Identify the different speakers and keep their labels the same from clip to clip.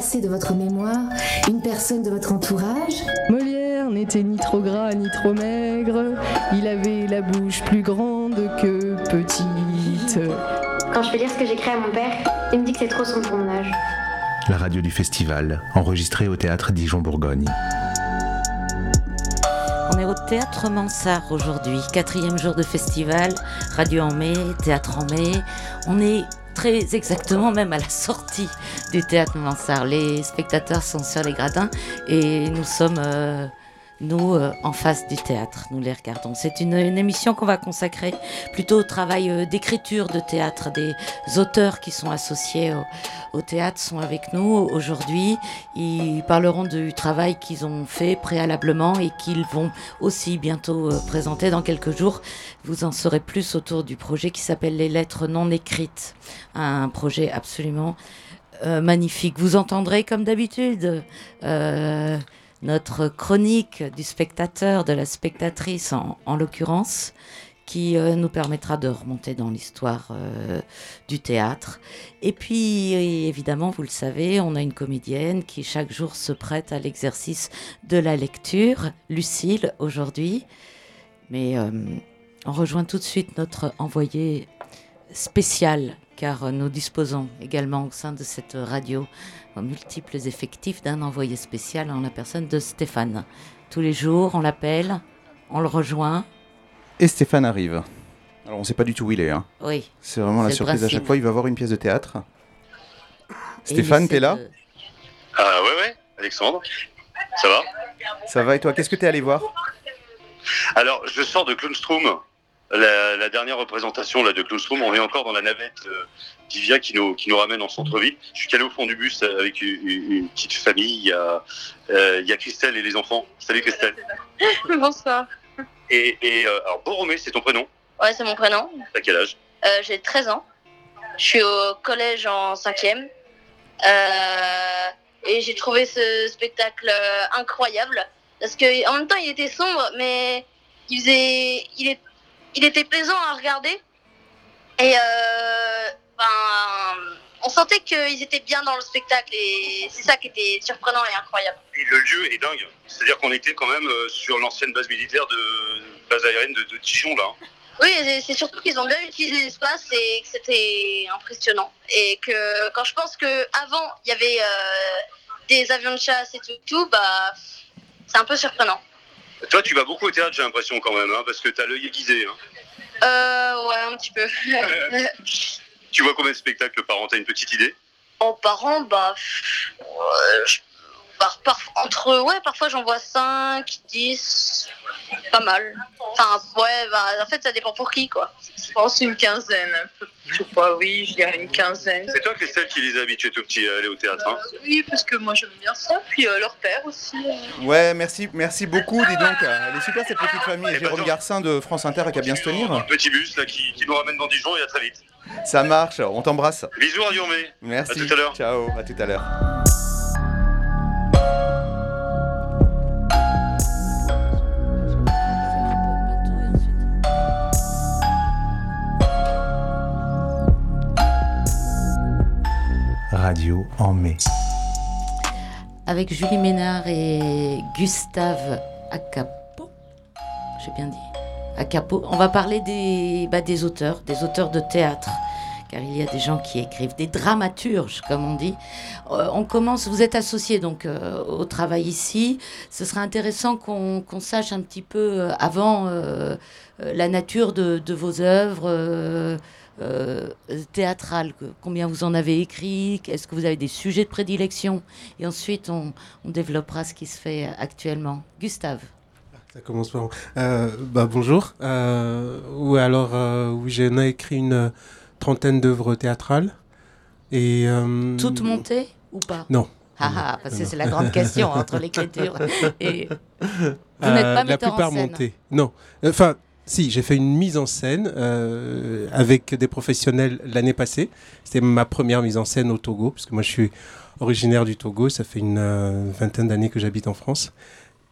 Speaker 1: effacer de votre mémoire une personne de votre entourage.
Speaker 2: Molière n'était ni trop gras ni trop maigre. Il avait la bouche plus grande que petite.
Speaker 3: Quand je peux lire ce que j'écris à mon père, il me dit que c'est trop son pour mon âge.
Speaker 4: La radio du festival, enregistrée au théâtre Dijon-Bourgogne.
Speaker 5: On est au théâtre Mansart aujourd'hui, quatrième jour de festival, radio en mai, théâtre en mai. On est très exactement même à la sortie du théâtre Mansart. Les spectateurs sont sur les gradins et nous sommes, euh, nous, euh, en face du théâtre. Nous les regardons. C'est une, émission qu'on va consacrer plutôt au travail euh, d'écriture de théâtre. Des auteurs qui sont associés au, théâtre sont avec nous aujourd'hui. Ils parleront du travail qu'ils ont fait préalablement et qu'ils vont aussi bientôt euh, présenter dans quelques jours. Vous en saurez plus autour du projet qui s'appelle Les lettres non écrites. Un projet absolument magnifique. Vous entendrez comme d'habitude notre chronique du spectateur, de la spectatrice en, en l'occurrence, qui euh, nous permettra de remonter dans l'histoire euh, du théâtre. Et puis, évidemment, vous le savez, on a une comédienne qui chaque jour se prête à l'exercice de la lecture, Lucille aujourd'hui. Mais euh, on rejoint tout de suite notre envoyé spécial, car euh, nous disposons également au sein de cette radio en multiples effectifs d'un envoyé spécial en la personne de Stéphane. Tous les jours, on l'appelle, on le rejoint.
Speaker 6: Et Stéphane arrive. Alors on sait pas du tout où il est. Hein.
Speaker 5: Oui.
Speaker 6: C'est vraiment la surprise à chaque fois. Il va voir une pièce de théâtre.
Speaker 5: Et
Speaker 6: Stéphane, t'es là
Speaker 7: Ah ouais, ouais, Alexandre. Ça va?
Speaker 6: Ça va et toi Qu'est-ce que t'es allé voir?
Speaker 7: Alors, je sors de Clownstrom, la, la dernière représentation là, de Clownstrom. On est encore dans la navette euh, d'Ivia qui nous, qui nous ramène en centre-ville. Je suis calé au fond du bus avec une, petite famille. Il y, a, euh, il y a Christelle et les enfants. Salut Christelle.
Speaker 8: Bonsoir.
Speaker 7: Et, et euh, alors, Boromé, c'est ton prénom?
Speaker 8: Ouais, c'est mon prénom.
Speaker 7: T'as quel âge?
Speaker 8: Euh, J'ai 13 ans. Je suis au collège en 5e. Euh, et j'ai trouvé ce spectacle incroyable. Parce que en même temps, il était sombre, mais il, faisait, il, est, il était plaisant à regarder. Et euh, ben, on sentait qu'ils étaient bien dans le spectacle. Et c'est ça qui était surprenant et incroyable.
Speaker 7: Et le lieu est dingue. C'est-à-dire qu'on était quand même euh, sur l'ancienne base militaire de base aérienne de, de Dijon là.
Speaker 8: Oui, c'est- surtout qu'ils ont bien utilisé l'espace et que c'était impressionnant. Et que quand je pense que avant il y avait euh, des avions de chasse et tout, tout bah c'est un peu surprenant.
Speaker 7: Toi, tu vas beaucoup au théâtre, j'ai l'impression quand même, hein, parce que t'as l'œil aiguisé. Hein.
Speaker 8: Euh, ouais, un petit peu.
Speaker 7: Tu vois combien de spectacles par an? T'as une petite idée?
Speaker 8: En parents, bah, pff, euh, je- par, par- entre, ouais, parfois j'en vois 5, 10, pas mal. Enfin, ouais, bah, en fait ça dépend pour qui, quoi.
Speaker 9: Je pense une quinzaine. Je sais pas, oui, je dirais une quinzaine.
Speaker 7: C'est toi, Christelle, qui les a habitués tout petits à aller au théâtre. Hein
Speaker 9: Oui, parce que moi j'aime bien ça. Puis euh, leur père aussi. euh.
Speaker 6: Ouais, merci, merci beaucoup. Dis donc, elle est super cette petite famille. Jérôme Garcin de France Inter qui a bien se tenir.
Speaker 7: Petit bus là, qui, qui nous ramène dans Dijon et à très vite.
Speaker 6: Ça marche. On t'embrasse.
Speaker 7: Bisous, Radio May.
Speaker 6: Merci.
Speaker 7: À tout à l'heure.
Speaker 6: Ciao. À tout à l'heure.
Speaker 4: Radio en mai.
Speaker 5: Avec Julie Ménard et Gustave Acapo. J'ai bien dit Acapo. On va parler des, bah, des auteurs, des auteurs de théâtre. Car il y a des gens qui écrivent, des dramaturges, comme on dit. Euh, on commence, vous êtes associés donc euh, au travail ici. Ce serait intéressant qu'on sache un petit peu euh, avant la nature de, de vos œuvres. Euh, que- combien vous en avez écrit, est-ce que vous avez des sujets de prédilection Et ensuite, on, on développera ce qui se fait actuellement. Gustave.
Speaker 10: Ça commence par. Euh, bah, bonjour. Euh, oui, alors, euh, oui, j'en ai écrit une trentaine d'œuvres théâtrales. Et, euh,
Speaker 5: Toutes montées ou pas?
Speaker 10: Non.
Speaker 5: Ah, ah, parce que c'est la grande question entre l'écriture et. Vous
Speaker 10: Euh,
Speaker 5: n'êtes pas
Speaker 10: La
Speaker 5: metteur en
Speaker 10: plupart
Speaker 5: scène.
Speaker 10: montées. Non. Enfin, si, j'ai fait une mise en scène euh, avec des professionnels l'année passée. C'était ma première mise en scène au Togo, parce que moi je suis originaire du Togo. Ça fait une euh, vingtaine d'années que j'habite en France.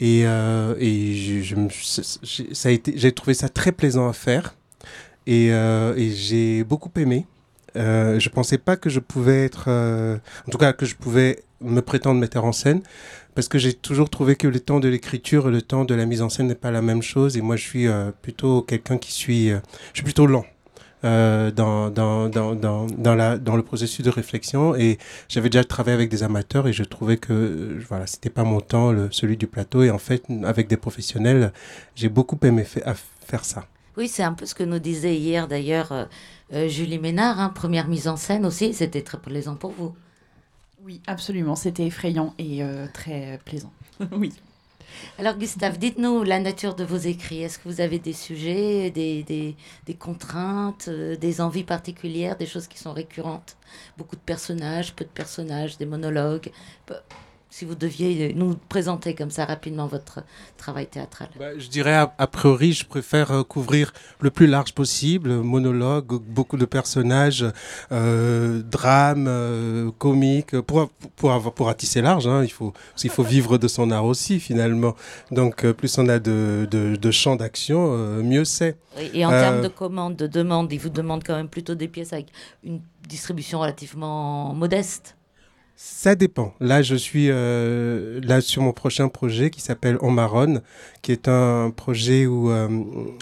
Speaker 10: Et, euh, j'ai- trouvé ça très plaisant à faire. Et, et j'ai beaucoup aimé. Je pensais pas que je pouvais être, en tout cas que je pouvais me prétendre metteur en scène, parce que j'ai toujours trouvé que le temps de l'écriture et le temps de la mise en scène n'est pas la même chose. Et moi, je suis euh, plutôt quelqu'un qui suis, euh, je suis plutôt lent. euh, dans, dans, dans, dans, dans, la, dans le processus de réflexion et j'avais déjà travaillé avec des amateurs et je trouvais que euh, voilà c'était pas mon temps le, celui du plateau et en fait avec des professionnels j'ai beaucoup aimé faire ça
Speaker 5: Oui, c'est un peu ce que nous disait hier d'ailleurs euh, euh, Julie Ménard, hein, première mise en scène aussi, c'était très plaisant pour vous.
Speaker 11: Oui, absolument, c'était effrayant et euh, très plaisant. oui.
Speaker 5: Alors Gustave, dites-nous la nature de vos écrits. Est-ce que vous avez des sujets, des, contraintes, euh, des envies particulières, des choses qui sont récurrentes? Beaucoup de personnages, peu de personnages, des monologues Si vous deviez nous présenter comme ça rapidement votre travail théâtral.
Speaker 10: Bah, Je dirais a, a priori, je préfère euh, couvrir le plus large possible, monologue, beaucoup de personnages, euh, drame, euh, comique, pour, pour, avoir, pour ratisser large, hein, il faut, parce qu'il faut vivre de son art aussi finalement. Donc euh, plus on a de, de, de champs d'action, euh, mieux c'est.
Speaker 5: Et en
Speaker 10: Euh,
Speaker 5: termes de commandes, de demandes, ils vous demandent quand même plutôt des pièces avec une distribution relativement modeste.
Speaker 10: Ça dépend. Là, je suis euh, là sur mon prochain projet qui s'appelle On Marronne, qui est un projet où euh,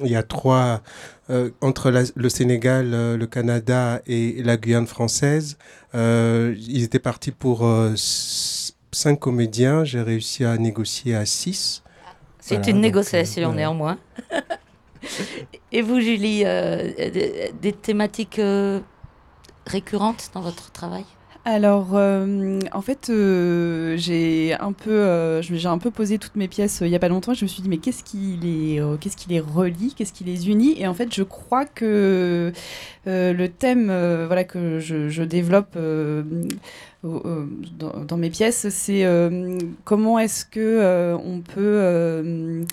Speaker 10: il y a trois euh, entre la- le Sénégal, le Canada et la Guyane française. Ils étaient partis pour cinq comédiens. J'ai réussi à négocier à six.
Speaker 5: C'est
Speaker 10: Voilà,
Speaker 5: une négociation néanmoins. Et vous, Julie, des, des thématiques récurrentes dans votre travail?
Speaker 11: Alors, euh, en fait, euh, j'ai un peu, euh, j'ai un peu posé toutes mes pièces euh, il y a pas longtemps. Je me suis dit, mais qu'est-ce qui les, qu'est-ce qui les relie, qu'est-ce qui les unit? Et en fait, je crois que le thème, voilà, que je, développe. dans, dans mes pièces, c'est comment est-ce que on peut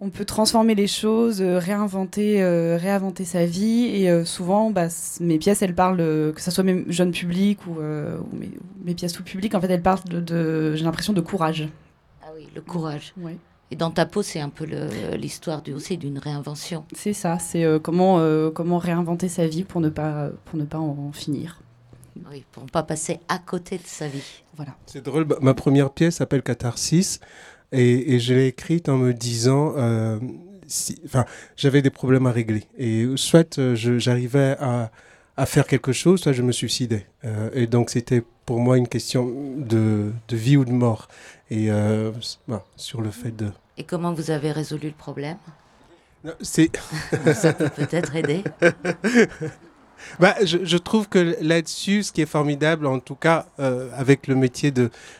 Speaker 11: on peut transformer les choses, euh, réinventer, euh, réinventer sa vie. Et euh, souvent, bah, mes pièces, elles parlent, que ce soit mes jeunes publics ou, euh, ou mes, pièces tout public, en fait, elles parlent de, de- j'ai l'impression, de courage.
Speaker 5: Ah oui, le courage.
Speaker 11: Ouais.
Speaker 5: Et dans ta peau, c'est un peu l'histoire du- aussi d'une réinvention.
Speaker 11: C'est ça, c'est euh, comment, euh, comment réinventer sa vie pour ne pas, pour ne pas en finir.
Speaker 5: Oui, pour ne pas passer à côté de sa vie.
Speaker 11: Voilà.
Speaker 10: C'est drôle, ma- ma première pièce s'appelle Catharsis et, et je l'ai écrite en me disant, euh, si, j'avais des problèmes à régler et soit euh, j'arrivais à, à faire quelque chose, soit je me suicidais. Euh, et donc c'était pour moi une question de, de vie ou de mort et euh, sur le fait de.
Speaker 5: Et comment vous avez résolu le problème?
Speaker 10: Non.
Speaker 5: Ça peut peut-être aider.
Speaker 10: Bah, je, trouve que là-dessus, ce qui est formidable, en tout cas euh, avec le métier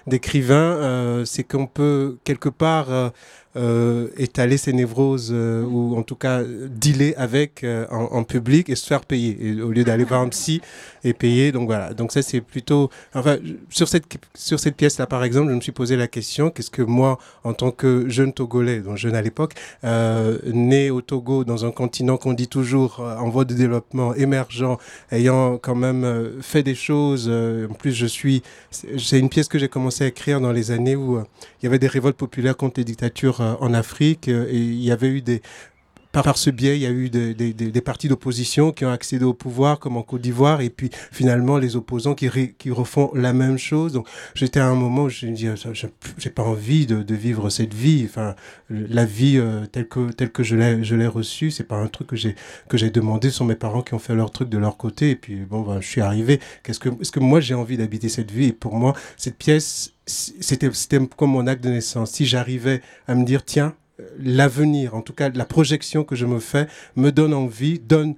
Speaker 10: d'écrivain, euh, c'est qu'on peut quelque part euh, étaler ses névroses euh, ou en tout cas dealer avec euh, en, public et se faire payer au lieu d'aller voir un psy et payer. Donc voilà. Donc ça c'est plutôt. Enfin sur cette sur cette pièce là par exemple, je me suis posé la question qu'est-ce que moi en tant que jeune togolais, donc jeune à l'époque, euh, né au Togo dans un continent qu'on dit toujours euh, en voie de développement émergent, ayant quand même euh, fait des choses. en plus je suis c'est une pièce que j'ai commencé à écrire dans les années où il y avait des révoltes populaires contre les dictatures en Afrique euh, et il y avait eu des par, ce biais, il y a eu des, des, des, partis d'opposition qui ont accédé au pouvoir, comme en Côte d'Ivoire, et puis finalement les opposants qui, refont la même chose. Donc j'étais à un moment où je me dis, je- je- j'ai pas envie de, vivre cette vie. Enfin, la vie euh, telle que telle que je l'ai je l'ai reçue, c'est pas un truc que j'ai que j'ai demandé. Ce sont mes parents qui ont fait leur truc de leur côté, et puis bon, ben, je suis arrivé. Qu'est-ce que est-ce que moi j'ai envie d'habiter cette vie? Et pour moi, cette pièce, c'était c'était comme mon acte de naissance. Si j'arrivais à me dire, tiens l'avenir, en tout cas la projection que je me fais, me donne envie, donne,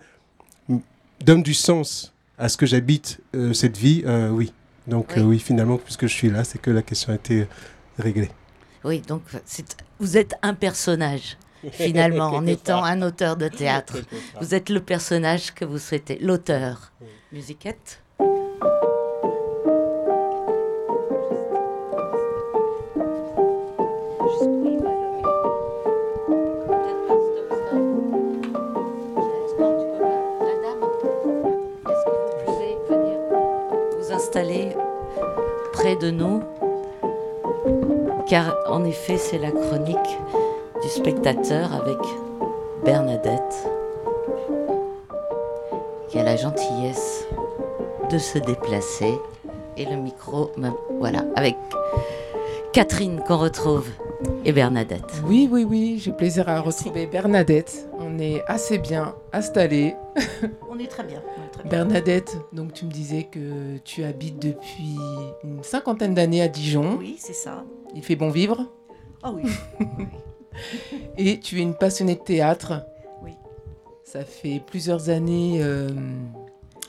Speaker 10: donne du sens à ce que j'habite euh, cette vie, euh, oui. Donc
Speaker 5: Oui.
Speaker 10: euh, oui, finalement, puisque je suis là, c'est que la question a été réglée.
Speaker 5: Oui, donc c'est- vous êtes un personnage, finalement, en étant un auteur de théâtre. Vous êtes le personnage que vous souhaitez, l'auteur. Musiquette? C'est la chronique du spectateur avec Bernadette, qui a la gentillesse de se déplacer. Et le micro, voilà, avec Catherine qu'on retrouve et Bernadette.
Speaker 12: Oui, oui, oui, j'ai plaisir à retrouver Bernadette. On est assez bien installés.
Speaker 13: On est très bien. on est très bien.
Speaker 12: Bernadette, donc tu me disais que tu habites depuis une cinquantaine d'années à Dijon.
Speaker 13: Oui, c'est ça.
Speaker 12: Il fait bon vivre?
Speaker 13: Ah oui.
Speaker 12: Et tu es une passionnée de théâtre.
Speaker 13: Oui.
Speaker 12: Ça fait plusieurs années, euh,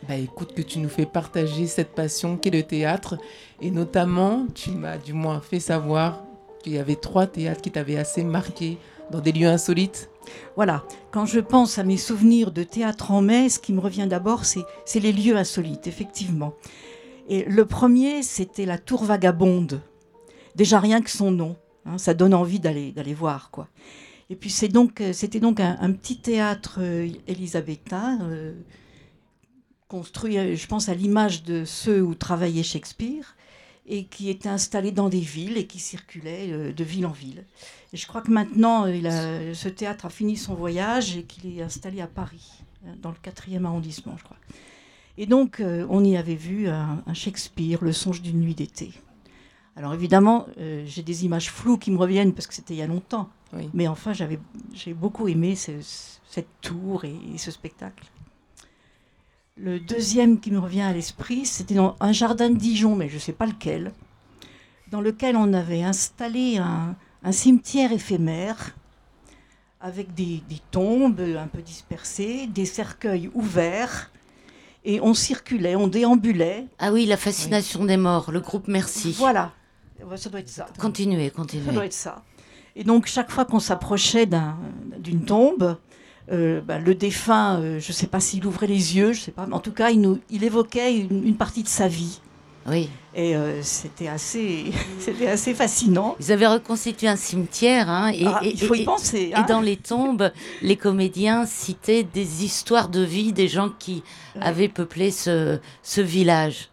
Speaker 12: bah, écoute, que tu nous fais partager cette passion qu'est le théâtre. Et notamment, tu m'as du moins fait savoir qu'il y avait trois théâtres qui t'avaient assez marqué dans des lieux insolites.
Speaker 13: Voilà, quand je pense à mes souvenirs de théâtre en mai, ce qui me revient d'abord, c'est c'est les lieux insolites, effectivement. Et le premier, c'était la Tour Vagabonde. Déjà rien que son nom, hein, ça donne envie d'aller d'aller voir, quoi. Et puis c'est donc, euh, c'était donc un, petit théâtre euh, élisabétain, euh, construit, je pense, à l'image de ceux où travaillait Shakespeare, et qui était installé dans des villes et qui circulait de ville en ville. Et je crois que maintenant, ce théâtre a fini son voyage et qu'il est installé à Paris, euh, dans le 4e arrondissement, je crois. Et donc, on y avait vu un Shakespeare, Le songe d'une nuit d'été. Alors évidemment, euh, j'ai des images floues qui me reviennent parce que c'était il y a longtemps.
Speaker 12: Oui.
Speaker 13: Mais enfin, j'avais, j'ai beaucoup aimé ce- cette tour et, et ce spectacle. Le deuxième qui me revient à l'esprit, c'était dans un jardin de Dijon, mais je ne sais pas lequel, dans lequel on avait installé un, un cimetière éphémère avec des, des tombes un peu dispersées, des cercueils ouverts, et on circulait, on déambulait.
Speaker 5: Ah oui, la fascination des morts, le groupe Merci.
Speaker 13: Voilà, Ouais, ça doit être ça.
Speaker 5: Continuez,
Speaker 13: Ça
Speaker 5: continuez.
Speaker 13: doit être ça. Et donc, chaque fois qu'on s'approchait d'un- d'une tombe, euh, bah, le défunt, euh, je ne sais pas s'il ouvrait les yeux, je sais pas, mais en tout cas, il, nous, il évoquait une, une partie de sa vie.
Speaker 5: Oui.
Speaker 13: Et euh, c'était assez, c'était assez fascinant.
Speaker 5: Ils avaient reconstitué un cimetière, hein, et,
Speaker 13: Ah,
Speaker 5: et-
Speaker 13: il faut y
Speaker 5: et-
Speaker 13: penser,
Speaker 5: Et
Speaker 13: hein.
Speaker 5: dans les tombes, les comédiens citaient des histoires de vie des gens qui avaient peuplé ce, ce village.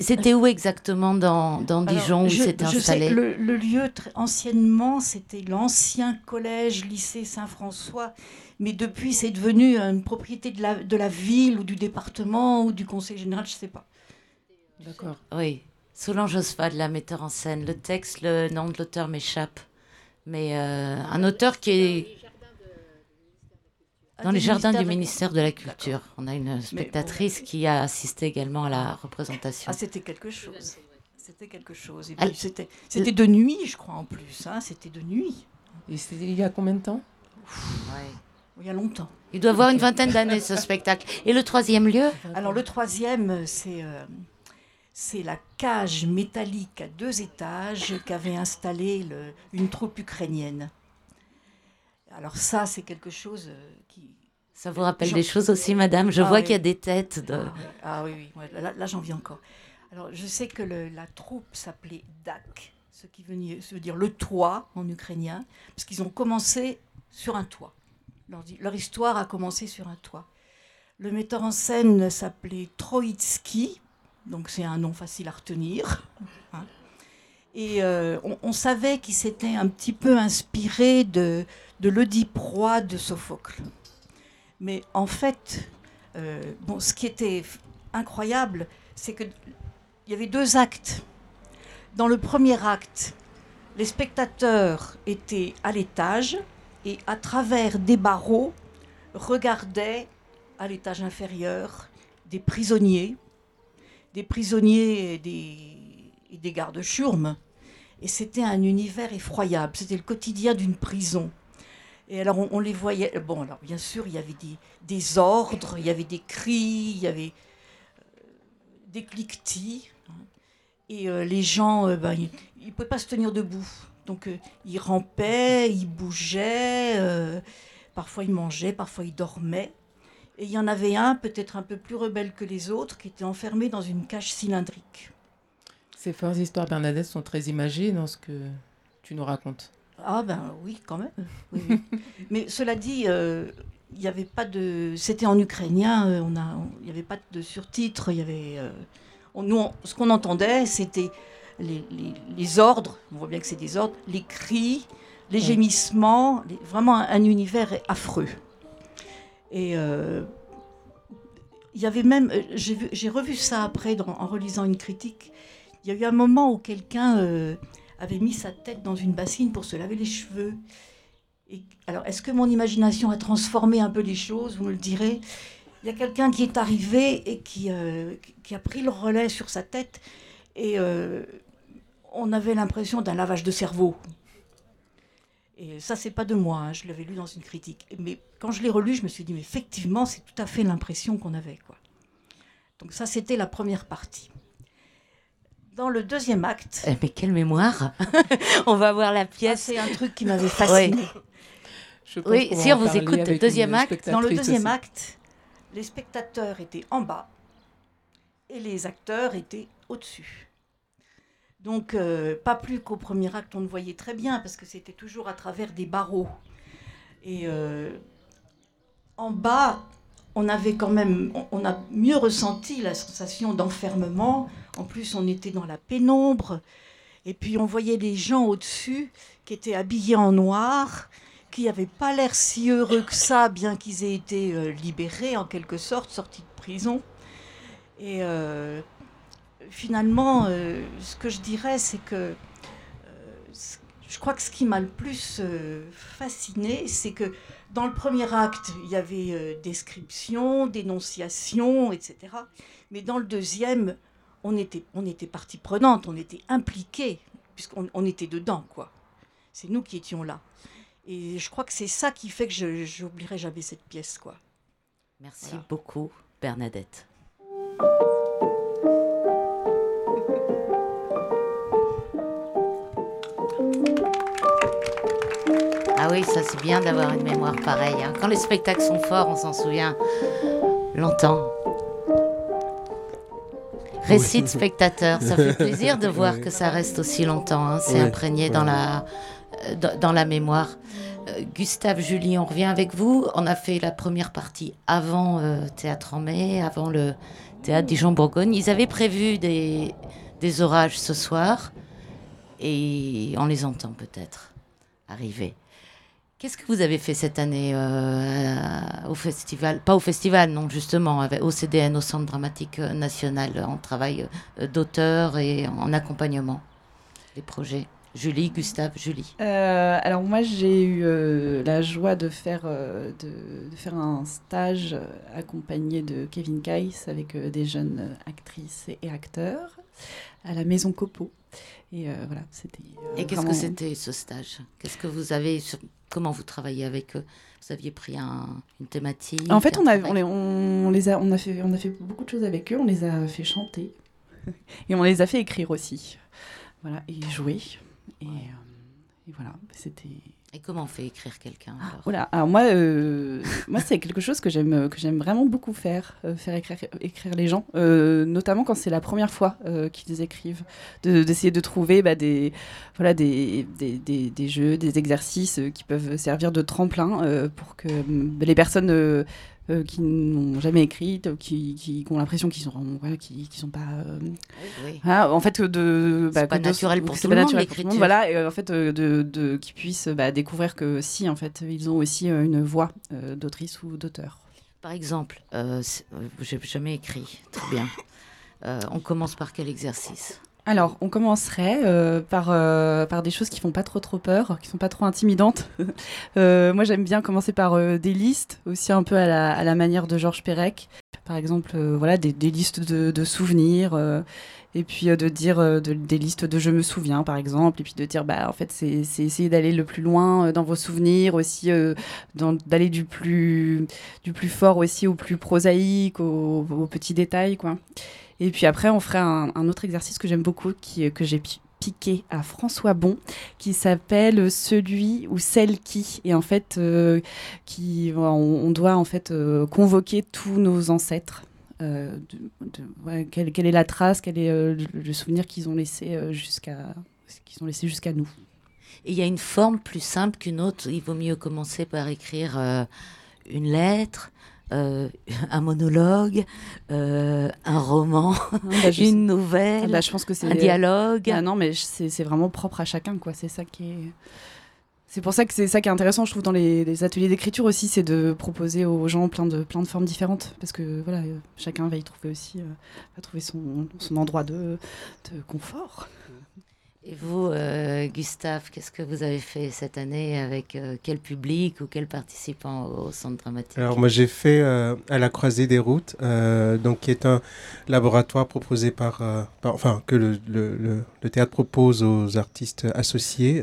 Speaker 5: C'était où exactement dans, dans
Speaker 13: Alors,
Speaker 5: Dijon où c'était
Speaker 13: sais
Speaker 5: installé
Speaker 13: le, le lieu, très anciennement, c'était l'ancien collège, lycée Saint-François. Mais depuis, c'est devenu une propriété de la, de la ville ou du département ou du conseil général, je ne sais pas.
Speaker 12: D'accord.
Speaker 5: Oui. Solange Oswald, la metteur en scène. Le texte, le nom de l'auteur m'échappe. Mais euh, un auteur qui est dans les jardins du
Speaker 13: ministère de la-
Speaker 5: Culture. On a une spectatrice qui a assisté également à la représentation.
Speaker 13: Ah, c'était quelque chose. C'était quelque chose. Et
Speaker 5: Elle-
Speaker 13: puis c'était, c'était de nuit, je crois, en plus. hein, C'était de nuit.
Speaker 12: Et c'était il y a combien de temps?
Speaker 13: Il y a longtemps.
Speaker 5: Il doit avoir une vingtaine d'années ce spectacle. Et le troisième lieu?
Speaker 13: Alors le troisième, c'est euh, c'est la cage métallique à deux étages qu'avait installée le- une troupe ukrainienne. Alors ça, c'est quelque chose euh, qui...
Speaker 5: Ça vous rappelle des choses aussi, madame? Je
Speaker 13: Ah
Speaker 5: vois
Speaker 13: oui.
Speaker 5: qu'il y a des têtes de...
Speaker 13: Ah oui, ah oui, là, là, j'en viens encore. Alors je sais que le- la troupe s'appelait DAK, ce qui veut, dire le toit en ukrainien, parce qu'ils ont commencé sur un toit. Leur, leur histoire a commencé sur un toit. Le metteur en scène s'appelait Troïtsky, donc c'est un nom facile à retenir. hein. Et euh, on, on savait qu'il s'était un petit peu inspiré de, de l'Oedipe roi de Sophocle. Mais en fait, euh, ce qui était incroyable, c'est qu'il y avait deux actes. Dans le premier acte, les spectateurs étaient à l'étage et à travers des barreaux regardaient à l'étage inférieur des prisonniers, des prisonniers et des, et des gardes churmes. Et c'était un univers effroyable. C'était le quotidien d'une prison. Et alors on, les voyait. Bon, alors bien sûr, il y avait des, ordres, il y avait des cris, il y avait euh, des cliquetis. hein. Et euh, les gens, euh, ben, ils ne pouvaient pas se tenir debout. Donc ils rampaient, ils bougeaient, parfois ils mangeaient, parfois ils dormaient. Et il y en avait un, peut-être un peu plus rebelle que les autres, qui était enfermé dans une cage cylindrique.
Speaker 12: Ces fortes histoires Bernadette sont très imagées dans ce que tu nous racontes.
Speaker 13: Ah ben oui, quand même. Oui, oui. Mais cela dit, euh, il n'y avait pas de... C'était en ukrainien, euh, on a, il n'y avait pas de surtitres, il y avait... euh, on- nous, on- ce qu'on entendait, c'était les, les- les ordres, on voit bien que c'est des ordres, les cris, les gémissements, les- vraiment un, un univers affreux. Et euh, il y avait même, j'ai vu- j'ai revu ça après dans- en relisant une critique. Il y a eu un moment où quelqu'un avait mis sa tête dans une bassine pour se laver les cheveux. Et, alors, est-ce que mon imagination a transformé un peu les choses Vous me le direz? Il y a quelqu'un qui est arrivé et qui, euh, qui- a pris le relais sur sa tête. Et euh, on avait l'impression d'un lavage de cerveau. Et ça, c'est pas de moi, hein, je l'avais lu dans une critique. Mais quand je l'ai relu, je me suis dit, mais effectivement, c'est tout à fait l'impression qu'on avait. Quoi. Donc ça, c'était la première partie. Dans le deuxième acte...
Speaker 5: Eh, mais quelle mémoire On va voir la pièce.
Speaker 13: c'est un truc qui m'avait fasciné.
Speaker 5: Oui, si on vous écoute, deuxième acte.
Speaker 13: Dans le deuxième
Speaker 12: aussi.
Speaker 13: acte, les spectateurs étaient en bas et les acteurs étaient au-dessus. Donc, euh, pas plus qu'au premier acte, on le voyait très bien parce que c'était toujours à travers des barreaux. Et euh, en bas, on avait quand même, on, a mieux ressenti la sensation d'enfermement. En plus, on était dans la pénombre. Et puis, on voyait les gens au-dessus qui étaient habillés en noir, qui n'avaient pas l'air si heureux que ça, bien qu'ils aient été euh, libérés en quelque sorte, sortis de prison. Et euh, finalement, euh, ce que je dirais, c'est que je crois que ce qui m'a le plus fasciné, c'est que dans le premier acte, il y avait euh, description, dénonciation, etc. Mais dans le deuxième, on était, on était partie prenante, on était impliqués, puisqu'on on était dedans, quoi. C'est nous qui étions là. Et je crois que c'est ça qui fait que je n'oublierai jamais cette pièce, quoi.
Speaker 5: Merci beaucoup, Bernadette. Ah oui, ça c'est bien d'avoir une mémoire pareille. hein. Quand les spectacles sont forts, on s'en souvient longtemps. Récit de spectateur, ça fait plaisir de voir que ça reste aussi longtemps. hein. C'est
Speaker 10: Ouais,
Speaker 5: imprégné dans la, euh, dans la mémoire. Euh, Gustave, Julie, on revient avec vous. On a fait la première partie avant euh, Théâtre en mai, avant le Théâtre Dijon-Bourgogne. Ils avaient prévu des, des orages ce soir et on les entend peut-être arriver. Qu'est-ce que vous avez fait cette année euh, au festival Pas au festival, non, justement, avec- au CDN, au Centre dramatique euh, national, en travail euh, d'auteur et en accompagnement des projets. Julie, Gustave, Julie.
Speaker 11: Euh, alors moi j'ai eu euh, la joie de faire, euh, de, de faire un stage accompagné de Kevin Keiss avec des jeunes actrices et acteurs à la Maison Copo. Et voilà, c'était.
Speaker 5: Et qu'est-ce que c'était ce stage? Qu'est-ce que vous avez sur- Comment vous travaillez avec eux? Vous aviez pris un- une thématique
Speaker 11: En fait, on a, on, les, on, les a, on, a fait, on a fait beaucoup de choses avec eux. On les a fait chanter. et on les a fait écrire aussi. Voilà, et jouer. Et, euh, et voilà, c'était.
Speaker 5: Et comment on fait écrire quelqu'un alors
Speaker 11: Voilà, alors moi, euh, moi c'est quelque chose que j'aime que j'aime vraiment beaucoup faire, euh, faire écrire, écrire les gens, euh, notamment quand c'est la première fois euh, qu'ils écrivent, de- d'essayer de, trouver bah, des, voilà, des, des, des- des jeux, des exercices euh, qui peuvent servir de tremplin euh, pour que mm, les personnes euh, qui n'ont jamais écrit, euh, qui, qui, qui ont l'impression qu'ils sont, voilà, qui, qui sont pas... euh,
Speaker 5: oui.
Speaker 11: en fait, de...
Speaker 5: C'est pas
Speaker 11: de-
Speaker 5: naturel pour tout
Speaker 11: pas
Speaker 5: le monde,
Speaker 11: naturel pour tout le monde,
Speaker 5: l'écriture.
Speaker 11: Voilà, et euh, en fait, euh, de, de, qu'ils puissent bah, découvrir que si, en fait, ils ont aussi une voix d'autrice ou d'auteur.
Speaker 5: Par exemple, j'ai jamais écrit, très bien. On commence par quel exercice?
Speaker 11: Alors, on commencerait euh, par, euh, par des choses qui font pas trop trop peur, qui sont pas trop intimidantes. Euh, moi, j'aime bien commencer par des listes, aussi un peu à la, manière de Georges Perec. Par exemple, voilà, des, listes de, souvenirs, et puis de dire de- des listes de je me souviens, par exemple, et puis de dire, bah, en fait, c'est essayer d'aller le plus loin dans vos souvenirs, aussi d'aller du plus, du plus fort aussi au plus prosaïque, aux petits détails, quoi. Et puis après, on ferait un, autre exercice que j'aime beaucoup, qui, que j'ai pi- piqué à François Bon, qui s'appelle celui ou celle qui. Et en fait, euh, qui, on, doit en fait euh, convoquer tous nos ancêtres. Euh, quelle, quelle est la trace, quel est euh, le, souvenir qu'ils ont laissé euh, jusqu'à qu'ils ont laissé jusqu'à nous.
Speaker 5: Il y a une forme plus simple qu'une autre. Il vaut mieux commencer par écrire euh, une lettre, euh, un monologue, euh, un roman,
Speaker 11: bah, je
Speaker 5: une nouvelle,
Speaker 11: bah, je pense que c'est
Speaker 5: un dialogue.
Speaker 11: Ah non, mais c'est vraiment propre à chacun, quoi. C'est ça qui est. C'est pour ça que c'est ça qui est intéressant, je trouve, dans les, les ateliers d'écriture aussi, c'est de proposer aux gens plein de, plein de formes différentes. Parce que voilà, euh, chacun va y trouver aussi, euh, va trouver son, son endroit de, de confort.
Speaker 5: Et vous, euh, Gustave, qu'est-ce que vous avez fait cette année avec euh, quel public ou quels participants au Centre dramatique?
Speaker 10: Alors moi j'ai fait euh, à la croisée des routes, donc qui est un laboratoire proposé par, enfin que le- le théâtre propose aux artistes associés.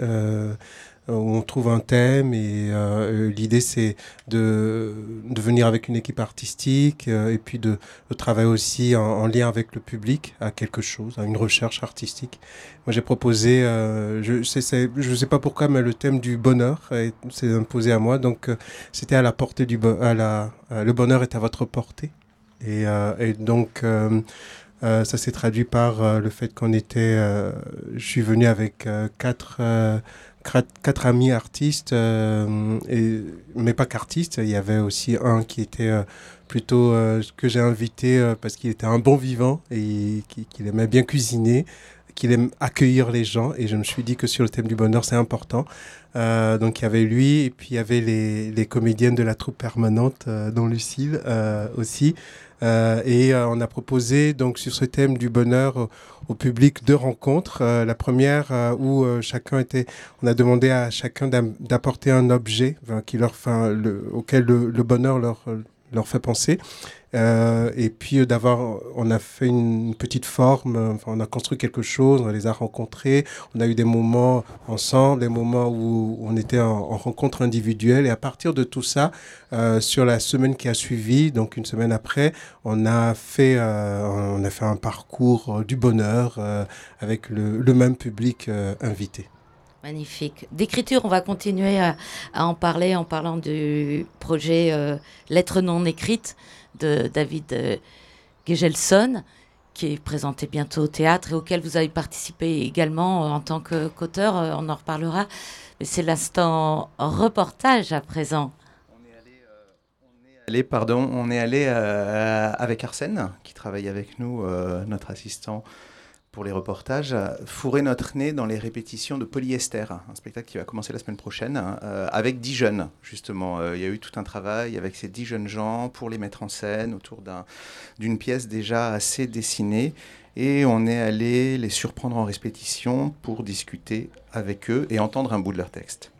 Speaker 10: Euh, où on trouve un thème et euh, l'idée c'est de, de venir avec une équipe artistique euh, et puis de, de travailler aussi en, en lien avec le public à quelque chose, à une recherche artistique. Moi j'ai proposé, euh, je c'est- je sais pas pourquoi, mais le thème du bonheur est- s'est imposé à moi, donc euh, c'était à la portée du à la, euh, le bonheur est à votre portée et, euh, et donc euh, euh, ça s'est traduit par euh, le fait qu'on était, euh, je suis venu avec euh, quatre, euh, quatre, amis artistes, euh, et, mais pas qu'artistes, il y avait aussi un qui était euh, plutôt euh, que j'ai invité parce qu'il était un bon vivant et qui- qu'il aimait bien cuisiner qu'il aime accueillir les gens. Et je me suis dit que sur le thème du bonheur c'est important. Donc il y avait lui et puis il y avait les, les comédiennes de la troupe permanente dont Lucille aussi et euh, on a proposé donc sur ce thème du bonheur au, public deux rencontres. Euh, la première euh, où euh, chacun était on a demandé à chacun d'apporter un objet qui leur enfin, le, auquel le, le bonheur leur leur fait penser euh, et puis euh, d'avoir, on a fait une petite forme, euh, enfin, on a construit quelque chose, on les a rencontrés, on a eu des moments ensemble, des moments où on était en, en rencontre individuelle, et à partir de tout ça, euh, sur la semaine qui a suivi, donc une semaine après, on a fait, euh, on a fait un parcours euh, du bonheur avec le, le même public invité.
Speaker 5: Magnifique. D'écriture, on va continuer à, en parler en parlant du projet euh, Lettres non écrites de David euh, Gegelson, qui est présenté bientôt au théâtre et auquel vous avez participé également euh, en tant qu'auteur. euh, on en reparlera. Mais c'est l'instant reportage à présent.
Speaker 6: Allez, pardon, on est allé avec Arsène, qui travaille avec nous, notre assistant pour les reportages, fourrer notre nez dans les répétitions de Polyester, un spectacle qui va commencer la semaine prochaine, euh, avec dix jeunes, justement. Euh, il y a eu tout un travail avec ces dix jeunes gens pour les mettre en scène autour d'un- d'une pièce déjà assez dessinée. Et on est allé les surprendre en répétition pour discuter avec eux et entendre un bout de leur texte.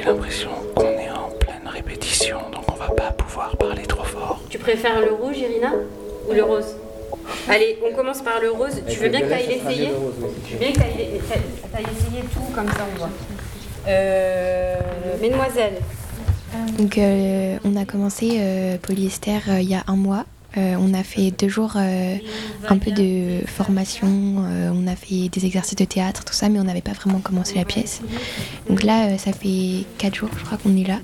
Speaker 14: J'ai l'impression qu'on est en pleine répétition, donc on va pas pouvoir parler trop fort.
Speaker 15: Tu préfères le rouge, Irina Ou le rose? Allez, on commence par le rose. Tu veux bien que tu ailles l'essayer? Tu veux bien que tu ailles essayer tout, comme ça on voit. Euh, mesdemoiselles,
Speaker 16: Donc, euh, on a commencé euh, polyester euh, il y a un mois. Euh, on a fait deux jours euh, un peu de formation, euh, on a fait des exercices de théâtre, tout ça, mais on n'avait pas vraiment commencé la pièce. Donc là, ça fait quatre jours, je crois qu'on est là.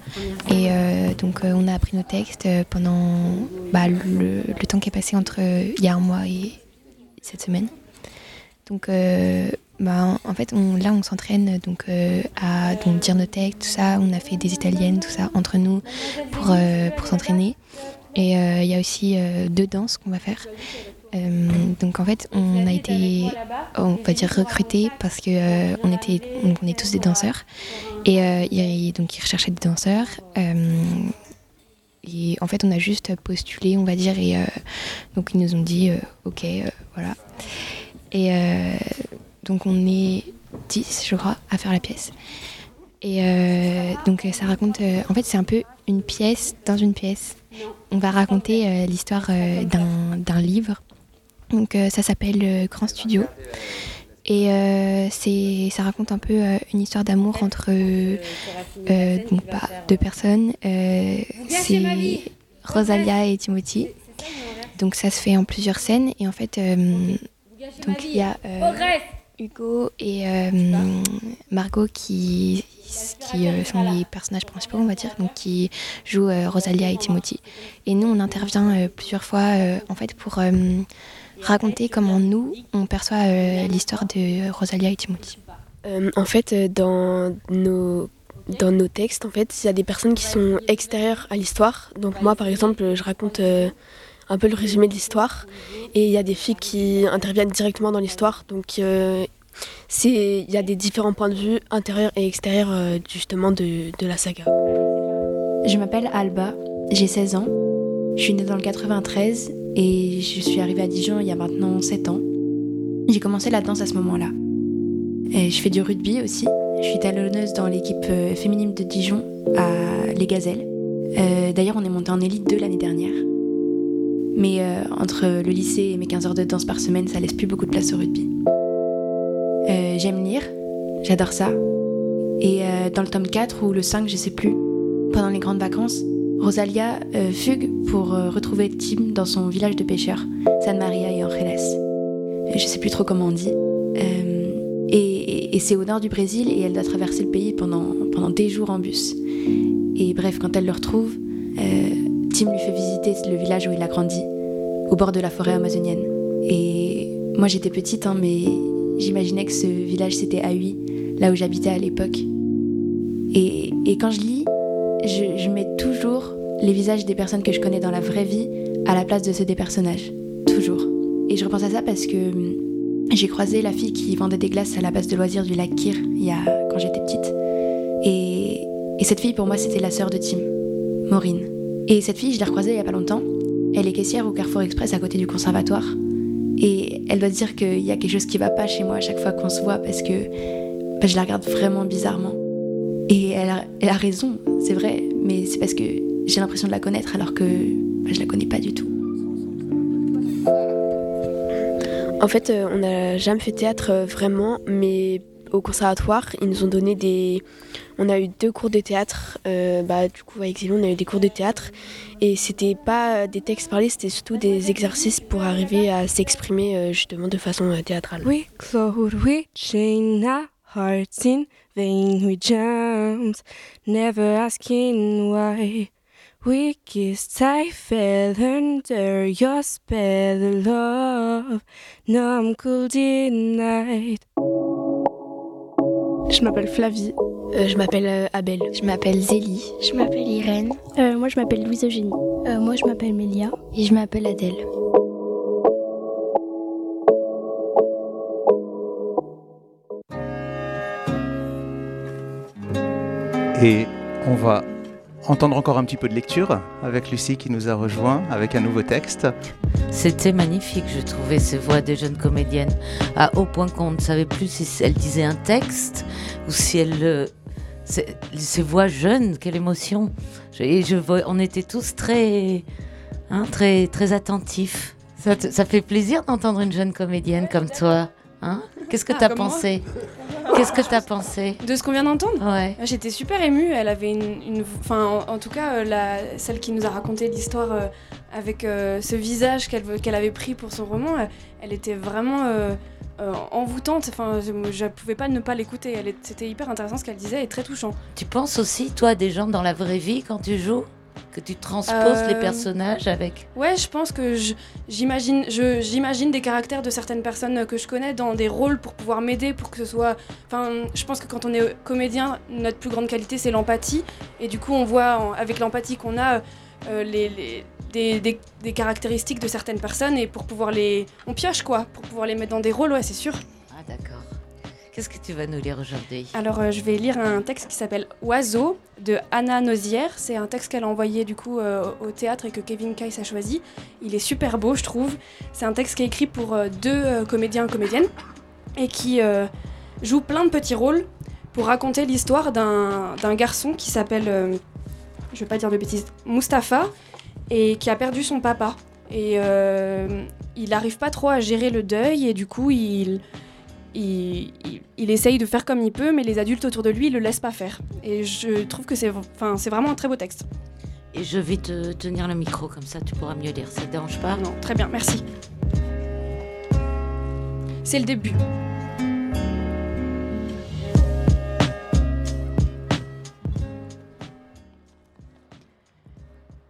Speaker 16: Et donc, on a appris nos textes pendant bah, le, temps qui est passé entre il y a un mois et cette semaine. Donc, bah, en fait, là, on s'entraîne donc à dire nos textes, tout ça. On a fait des italiennes, tout ça, entre nous pour s'entraîner. Et euh, il y a aussi euh, deux danses qu'on va faire. Euh, donc en fait, on a été, on va dire recrutés parce que on était, on est tous des danseurs. Et donc ils recherchaient des danseurs. Et en fait, on a juste postulé, on va dire, et donc ils nous ont dit, ok, voilà. Et donc on est 10, je crois, à faire la pièce. Et donc ça raconte, en fait c'est un peu une pièce dans une pièce. On va raconter euh, l'histoire euh, d'un livre. Donc euh, ça s'appelle Grand Studio. Et euh, c'est, ça raconte un peu euh, une histoire d'amour entre euh, donc, bah, deux personnes. C'est Rosalia et Timothy. Donc ça se fait en plusieurs scènes. Et en fait, donc il y a Hugo et Margot qui, qui euh, sont les personnages principaux, on va dire, donc qui jouent euh, Rosalia et Timothy. Et nous, on intervient euh, plusieurs fois en fait pour raconter comment nous, on perçoit l'histoire de Rosalia et Timothy.
Speaker 17: En fait, dans nos dans nos textes, en fait, il y a des personnes qui sont extérieures à l'histoire. Donc moi, par exemple, je raconte un peu le résumé de l'histoire. Et il y a des filles qui interviennent directement dans l'histoire. Donc il y a des différents points de vue intérieurs et extérieurs euh, justement de, la saga.
Speaker 18: Je m'appelle Alba, j'ai 16 ans. Je suis née dans le 93 et je suis arrivée à Dijon il y a maintenant 7 ans. J'ai commencé la danse à ce moment-là. Et je fais du rugby aussi. Je suis talonneuse dans l'équipe euh, féminine de Dijon à Les Gazelles. Euh, D'ailleurs, on est monté en élite 2 l'année dernière. Mais entre le lycée et mes 15 heures de danse par semaine, ça laisse plus beaucoup de place au rugby. J'aime lire, j'adore ça. Et euh, dans le tome 4 ou le 5, je sais plus, pendant les grandes vacances, Rosalia euh, fugue pour euh, retrouver Tim dans son village de pêcheurs, San Maria et Angeles. Je sais plus trop comment on dit. Et c'est au nord du Brésil et elle doit traverser le pays pendant, pendant des jours en bus. Et bref, quand elle le retrouve, Tim lui fait visiter le village où il a grandi, au bord de la forêt amazonienne. Et moi j'étais petite, hein, mais j'imaginais que ce village c'était Aui, là où j'habitais à l'époque. Et, quand je lis, je, mets toujours les visages des personnes que je connais dans la vraie vie à la place de ceux des personnages. Toujours. Et je repense à ça parce que hum, j'ai croisé la fille qui vendait des glaces à la base de loisirs du lac Kyr il y a, quand j'étais petite. Et, et cette fille, pour moi, c'était la sœur de Tim, Maureen. Et cette fille, je l'ai recroisée il y a pas longtemps. Elle est caissière au Carrefour Express à côté du conservatoire. Et elle doit dire qu'il y a quelque chose qui va pas chez moi à chaque fois qu'on se voit parce que bah, je la regarde vraiment bizarrement. Et elle a, elle a raison, c'est vrai, mais c'est parce que j'ai l'impression de la connaître alors que bah, je la connais pas du tout.
Speaker 17: En fait, euh, on n'a jamais fait théâtre euh, vraiment, mais au conservatoire, ils nous ont donné des. On a eu deux cours de théâtre. euh, bah, du coup, avec Zélie, on a eu des cours de théâtre. Et c'était pas des textes parlés, c'était surtout des exercices pour arriver à s'exprimer euh, justement de façon euh, théâtrale.
Speaker 19: Hearts in vain we never asking why. We kissed, I fell under your spell, cool night.
Speaker 17: Je m'appelle Flavie. Euh, je m'appelle euh, Abel.
Speaker 18: Je m'appelle Zélie.
Speaker 20: Je m'appelle Irène. Euh, moi, je m'appelle Louise Eugénie. Euh, moi, je m'appelle Mélia.
Speaker 18: Et je m'appelle Adèle.
Speaker 6: Et on va entendre encore un petit peu de lecture avec Lucie qui nous a rejoint avec un nouveau texte.
Speaker 5: C'était magnifique, je trouvais ces voix des jeunes comédiennes, à haut point qu'on ne savait plus si elles disaient un texte ou si elles... euh, ces voix jeunes, quelle émotion on était tous très, hein, très, très attentifs. Ça, te- ça fait plaisir d'entendre une jeune comédienne comme toi? Hein Qu'est-ce que
Speaker 21: Ah,
Speaker 5: tu as
Speaker 21: comme moi
Speaker 5: pensé Qu'est-ce que tu as pensé
Speaker 21: De ce qu'on vient d'entendre
Speaker 5: Ouais.
Speaker 21: J'étais super émue. Elle avait une. une- Enfin, en, en tout cas, euh, la, celle qui nous a raconté l'histoire euh, avec euh, ce visage qu'elle avait pris pour son roman, elle, elle était vraiment envoûtante. Enfin, je, je pouvais pas ne pas l'écouter. C'était hyper intéressant ce qu'elle disait et très touchant.
Speaker 5: Tu penses aussi, toi, à des gens dans la vraie vie quand tu joues? Que tu transposes les
Speaker 21: Euh,
Speaker 5: personnages avec
Speaker 21: Ouais, je pense que j'imagine des caractères de certaines personnes que je connais dans des rôles pour pouvoir m'aider, pour que ce soit... Enfin, je pense que quand on est comédien, notre plus grande qualité, c'est l'empathie. Et du coup, on voit en- avec l'empathie qu'on a euh, les, les- des, des- des caractéristiques de certaines personnes et pour pouvoir les... On pioche, quoi, pour pouvoir les mettre dans des rôles, ouais, c'est sûr.
Speaker 5: Ah, d'accord. Qu'est-ce que tu vas nous lire aujourd'hui
Speaker 21: Alors, euh, je vais lire un texte qui s'appelle Oiseau de Anna Nozière. C'est un texte qu'elle a envoyé du coup euh, au théâtre et que Kevin Keiss a choisi. Il est super beau, je trouve. C'est un texte qui est écrit pour euh, deux comédiens et comédiennes et qui joue plein de petits rôles pour raconter l'histoire d'un garçon qui s'appelle, je vais pas dire de bêtises, Mustapha et qui a perdu son papa. Et il n'arrive pas trop à gérer le deuil et du coup il, il, il- il essaye de faire comme il peut, mais les adultes autour de lui, ils le laissent pas faire. Et je trouve que c'est enfin, c'est vraiment un très beau texte.
Speaker 5: Et je vais te tenir le micro, comme ça tu pourras mieux lire. Ça te dérange pas?
Speaker 21: Non, très bien, merci. C'est le début.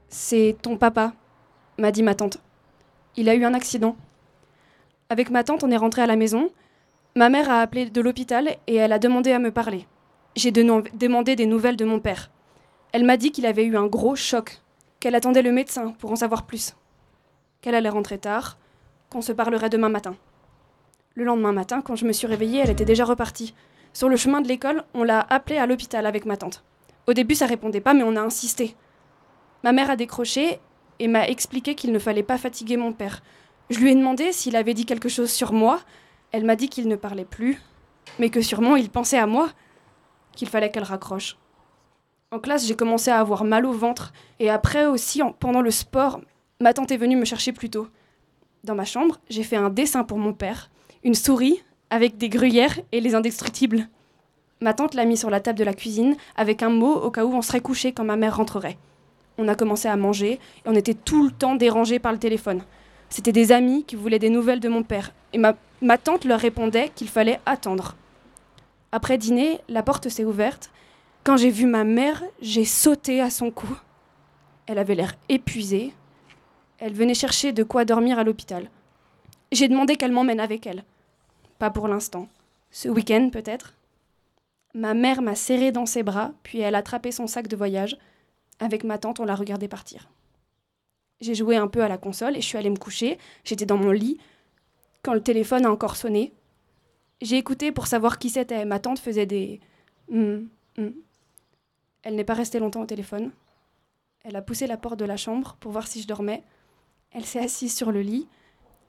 Speaker 21: C'est ton papa, m'a dit ma tante. Il a eu un accident. Avec ma tante, on est rentré à la maison. Ma mère a appelé de l'hôpital et elle a demandé à me parler. J'ai de- demandé des nouvelles de mon père. Elle m'a dit qu'il avait eu un gros choc, qu'elle attendait le médecin pour en savoir plus, qu'elle allait rentrer tard, qu'on se parlerait demain matin. Le lendemain matin, quand je me suis réveillée, elle était déjà repartie. Sur le chemin de l'école, on l'a appelée à l'hôpital avec ma tante. Au début, ça répondait pas, mais on a insisté. Ma mère a décroché et m'a expliqué qu'il ne fallait pas fatiguer mon père. Je lui ai demandé s'il avait dit quelque chose sur moi. Elle m'a dit qu'il ne parlait plus, mais que sûrement il pensait à moi, qu'il fallait qu'elle raccroche. En classe, j'ai commencé à avoir mal au ventre, et après aussi, en- pendant le sport, ma tante est venue me chercher plus tôt. Dans ma chambre, j'ai fait un dessin pour mon père, une souris avec des gruyères et les indestructibles. Ma tante l'a mis sur la table de la cuisine avec un mot au cas où on serait couché quand ma mère rentrerait. On a commencé à manger et on était tout le temps dérangés par le téléphone. C'était des amis qui voulaient des nouvelles de mon père et ma, ma tante leur répondait qu'il fallait attendre. Après dîner, la porte s'est ouverte. Quand j'ai vu ma mère, j'ai sauté à son cou. Elle avait l'air épuisée. Elle venait chercher de quoi dormir à l'hôpital. J'ai demandé qu'elle m'emmène avec elle. Pas pour l'instant. Ce week-end peut-être. Ma mère m'a serré dans ses bras, puis elle a attrapé son sac de voyage. Avec ma tante, on l'a regardé partir. J'ai joué un peu à la console et je suis allée me coucher. J'étais dans mon lit quand le téléphone a encore sonné. J'ai écouté pour savoir qui c'était. Ma tante faisait des hum, hum. Elle n'est pas restée longtemps au téléphone. Elle a poussé la porte de la chambre pour voir si je dormais. Elle s'est assise sur le lit.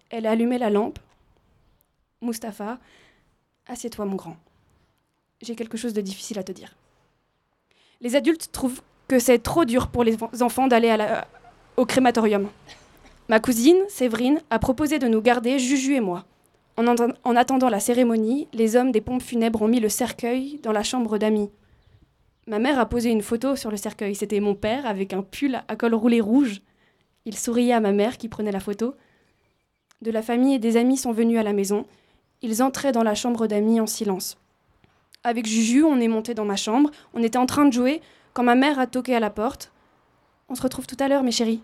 Speaker 21: Elle a allumé la lampe. Mustapha, assieds-toi, mon grand. J'ai quelque chose de difficile à te dire. Les adultes trouvent que c'est trop dur pour les enfants d'aller au crématorium. Ma cousine, Séverine, a proposé de nous garder, Juju et moi. En, attendant la cérémonie, les hommes des pompes funèbres ont mis le cercueil dans la chambre d'amis. Ma mère a posé une photo sur le cercueil. C'était mon père avec un pull à col roulé rouge. Il souriait à ma mère qui prenait la photo. De la famille et des amis sont venus à la maison. Ils entraient dans la chambre d'amis en silence. Avec Juju, on est monté dans ma chambre. On était en train de jouer quand ma mère a toqué à la porte. On se retrouve tout à l'heure, mes chéris.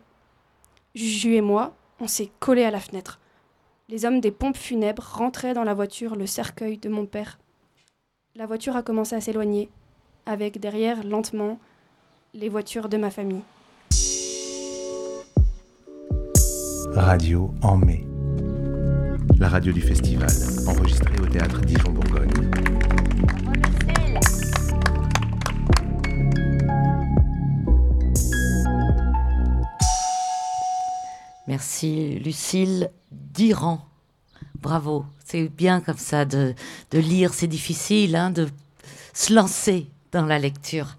Speaker 21: Juju et moi, on s'est collés à la fenêtre. Les hommes des pompes funèbres rentraient dans la voiture le cercueil de mon père. La voiture a commencé à s'éloigner, avec derrière, lentement, les voitures de ma famille.
Speaker 4: Radio en mai. La radio du festival, enregistrée au théâtre Dijon-Bourgogne.
Speaker 5: Merci Lucille d'Iran. Bravo, c'est bien comme ça de, de lire, c'est difficile hein, de se lancer dans la lecture.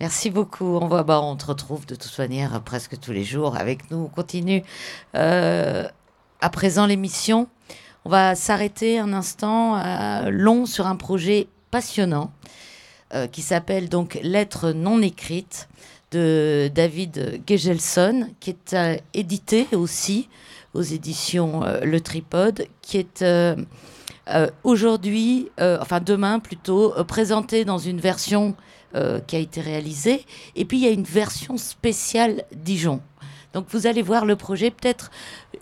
Speaker 5: Merci beaucoup. On, va, bah, on te retrouve de toute manière presque tous les jours avec nous. On continue. Euh, à présent, l'émission. On va s'arrêter un instant euh, long sur un projet passionnant euh, qui s'appelle donc Lettres non écrites de David Gegelson, qui est euh, édité aussi aux éditions euh, Le Tripode, qui est euh, aujourd'hui, enfin demain plutôt, présenté dans une version qui a été réalisée. Et puis il y a une version spéciale Dijon. Donc vous allez voir le projet. Peut-être,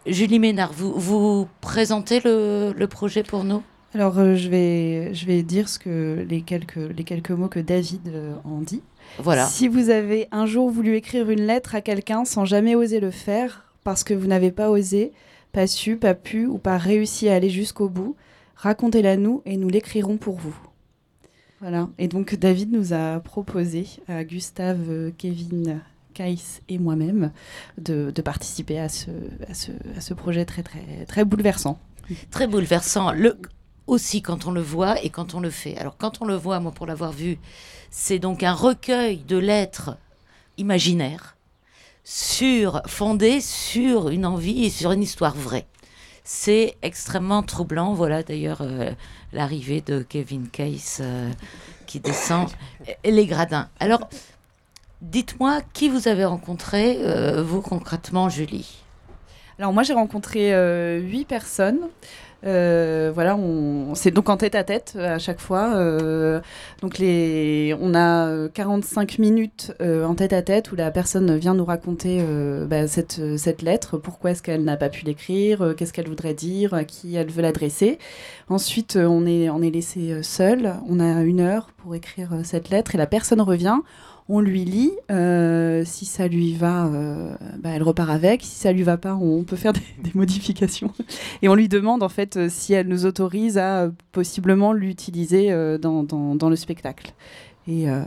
Speaker 5: Julie Ménard, vous, vous présentez le, le projet pour nous?
Speaker 11: Alors je, vais, je vais dire ce que, les, quelques, les quelques mots que David en dit.
Speaker 5: Voilà.
Speaker 11: Si vous avez un jour voulu écrire une lettre à quelqu'un sans jamais oser le faire, parce que vous n'avez pas osé, pas su, pas pu ou pas réussi à aller jusqu'au bout, racontez-la nous et nous l'écrirons pour vous. Voilà. Et donc David nous a proposé à Gustave, euh, Kevin, Kais et moi-même de, de participer à ce, à, ce, à ce projet très très très bouleversant.
Speaker 5: Très bouleversant. Le, aussi quand on le voit et quand on le fait. Alors quand on le voit, moi pour l'avoir vu, c'est donc un recueil de lettres imaginaires sur, fondé sur une envie et sur une histoire vraie. C'est extrêmement troublant. Voilà d'ailleurs euh, l'arrivée de Kevin Case euh, qui descend les gradins. Alors, dites-moi qui vous avez rencontré, euh, vous concrètement, Julie?
Speaker 11: Alors moi j'ai rencontré huit personnes. Euh, voilà, on, c'est donc en tête à tête à chaque fois. Euh, donc les, on a 45 minutes euh, en tête à tête où la personne vient nous raconter euh, bah, cette, cette lettre, pourquoi est-ce qu'elle n'a pas pu l'écrire, euh, qu'est-ce qu'elle voudrait dire, à qui elle veut l'adresser. Ensuite, euh, on est, on est laissé euh, seul. On a une heure pour écrire euh, cette lettre et la personne revient. On lui lit. euh, si ça lui va, euh, bah, elle repart avec. Si ça lui va pas, on peut faire des, modifications. Et on lui demande en fait euh, si elle nous autorise à possiblement l'utiliser dans le spectacle. Et, euh,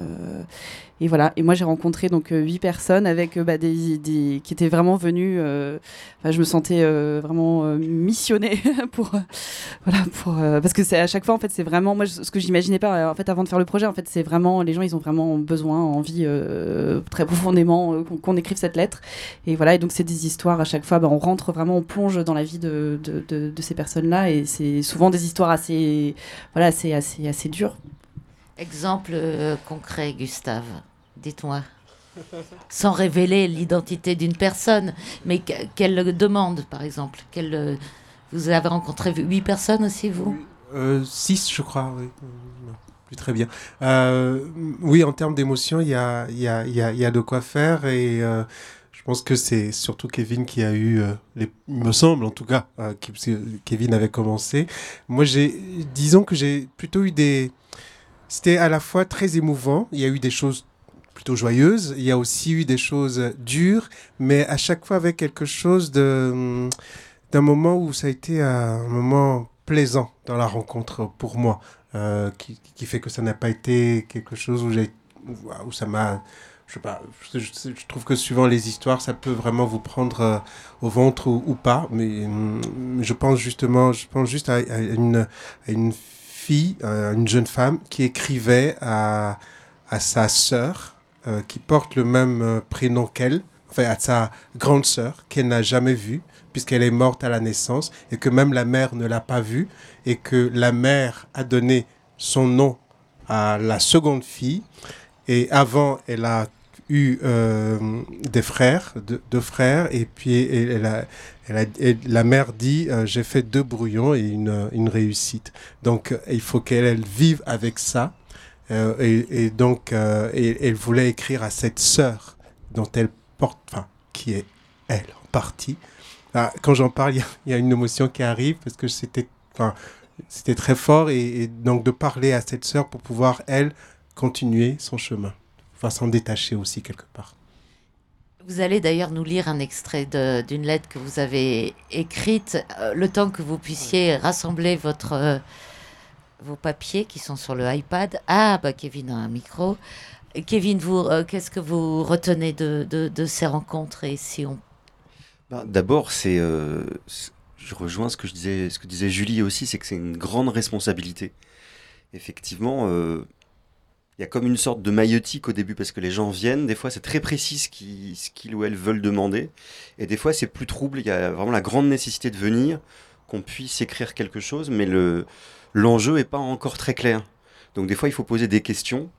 Speaker 11: et voilà. Et moi, j'ai rencontré donc euh, huit personnes avec euh, bah, des, des qui étaient vraiment venues. euh, je me sentais vraiment missionnée pour voilà pour parce que c'est à chaque fois en fait c'est vraiment moi ce que j'imaginais pas en fait avant de faire le projet en fait c'est vraiment les gens ils ont vraiment besoin envie très profondément qu'on écrive cette lettre et voilà et donc c'est des histoires à chaque fois bah, on rentre vraiment on plonge dans la vie de, de, ces personnes là et c'est souvent des histoires assez voilà assez assez assez dures
Speaker 5: Exemple euh, concret, Gustave. Dites-moi. Sans révéler l'identité d'une personne, mais que- qu'elle demande, par exemple. Qu'elle, euh, vous avez rencontré huit personnes aussi, vous?
Speaker 10: Euh, six, je crois, Plus très bien. Oui, en termes d'émotion, il y a, y, a, y, y a de quoi faire et je pense que c'est surtout Kevin qui a eu, il me semble en tout cas, euh, Kevin avait commencé. Moi, j'ai, disons que j'ai plutôt eu des... C'était à la fois très émouvant, il y a eu des choses plutôt joyeuses, il y a aussi eu des choses dures, mais à chaque fois avec quelque chose de d'un moment où ça a été un moment plaisant dans la rencontre pour moi, euh, qui, fait que ça n'a pas été quelque chose où j'ai où ça m'a je sais pas je, trouve que suivant les histoires ça peut vraiment vous prendre euh, au ventre ou, pas mais hum, je pense justement je pense juste à une à une euh, une jeune femme qui écrivait à à sa sœur euh, qui porte le même euh, prénom qu'elle enfin à sa grande sœur qu'elle n'a jamais vue puisqu'elle est morte à la naissance et que même la mère ne l'a pas vue et que la mère a donné son nom à la seconde fille. Et avant elle a eu euh, des frères, deux, deux frères, et puis elle, elle a, elle a- et la mère dit euh, j'ai fait deux brouillons et une, une réussite. Donc euh, il faut qu'elle elle vive avec ça. Euh, et, et donc euh, et- elle voulait écrire à cette sœur dont elle porte, enfin qui est elle en partie. Ah, quand j'en parle, il y y, a une émotion qui arrive parce que c'était, enfin, c'était très fort et, et donc de parler à cette sœur pour pouvoir elle continuer son chemin, enfin s'en détacher aussi quelque part.
Speaker 5: Vous allez d'ailleurs nous lire un extrait de- d'une lettre que vous avez écrite, euh, le temps que vous puissiez rassembler votre, euh, vos papiers qui sont sur le iPad. Ah, bah Kevin a un micro. Et Kevin, vous, euh, qu'est-ce que vous retenez de, de- de ces rencontres et si on
Speaker 22: Ben, D'abord, c'est, euh, je rejoins ce que je disais, ce que disait Julie aussi, c'est que c'est une grande responsabilité. Effectivement, euh, il y a comme une sorte de maïeutique au début parce que les gens viennent. Des fois, c'est très précis ce qu'ils ou elles veulent demander, et des fois, c'est plus trouble. Il y a vraiment la grande nécessité de venir, qu'on puisse écrire quelque chose, mais le l'enjeu est pas encore très clair. Donc des fois, il faut poser des questions.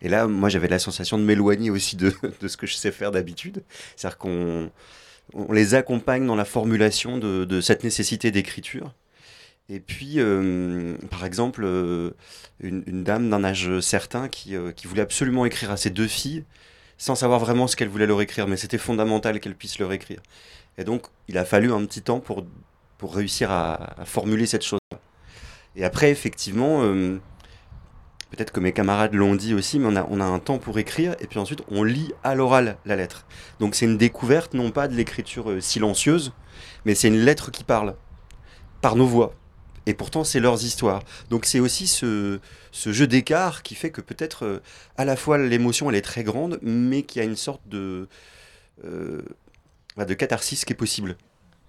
Speaker 22: Et là, moi, j'avais la sensation de m'éloigner aussi de, de ce que je sais faire d'habitude. C'est-à-dire qu'on on les accompagne dans la formulation de, de cette nécessité d'écriture. Et puis, euh, par exemple, euh, une, dame d'un âge certain qui, euh, qui voulait absolument écrire à ses deux filles sans savoir vraiment ce qu'elle voulait leur écrire, mais c'était fondamental qu'elle puisse leur écrire. Et donc, il a fallu un petit temps pour, réussir à, formuler cette chose-là. Et après, effectivement, peut-être que mes camarades l'ont dit aussi, mais on a, on a un temps pour écrire, et puis ensuite on lit à l'oral la lettre. Donc c'est une découverte, non pas de l'écriture silencieuse, mais c'est une lettre qui parle, par nos voix. Et pourtant, c'est leurs histoires. Donc c'est aussi ce, ce jeu d'écart qui fait que peut-être euh, à la fois l'émotion elle est très grande, mais qu'il y a une sorte de, euh, bah, de catharsis qui est possible.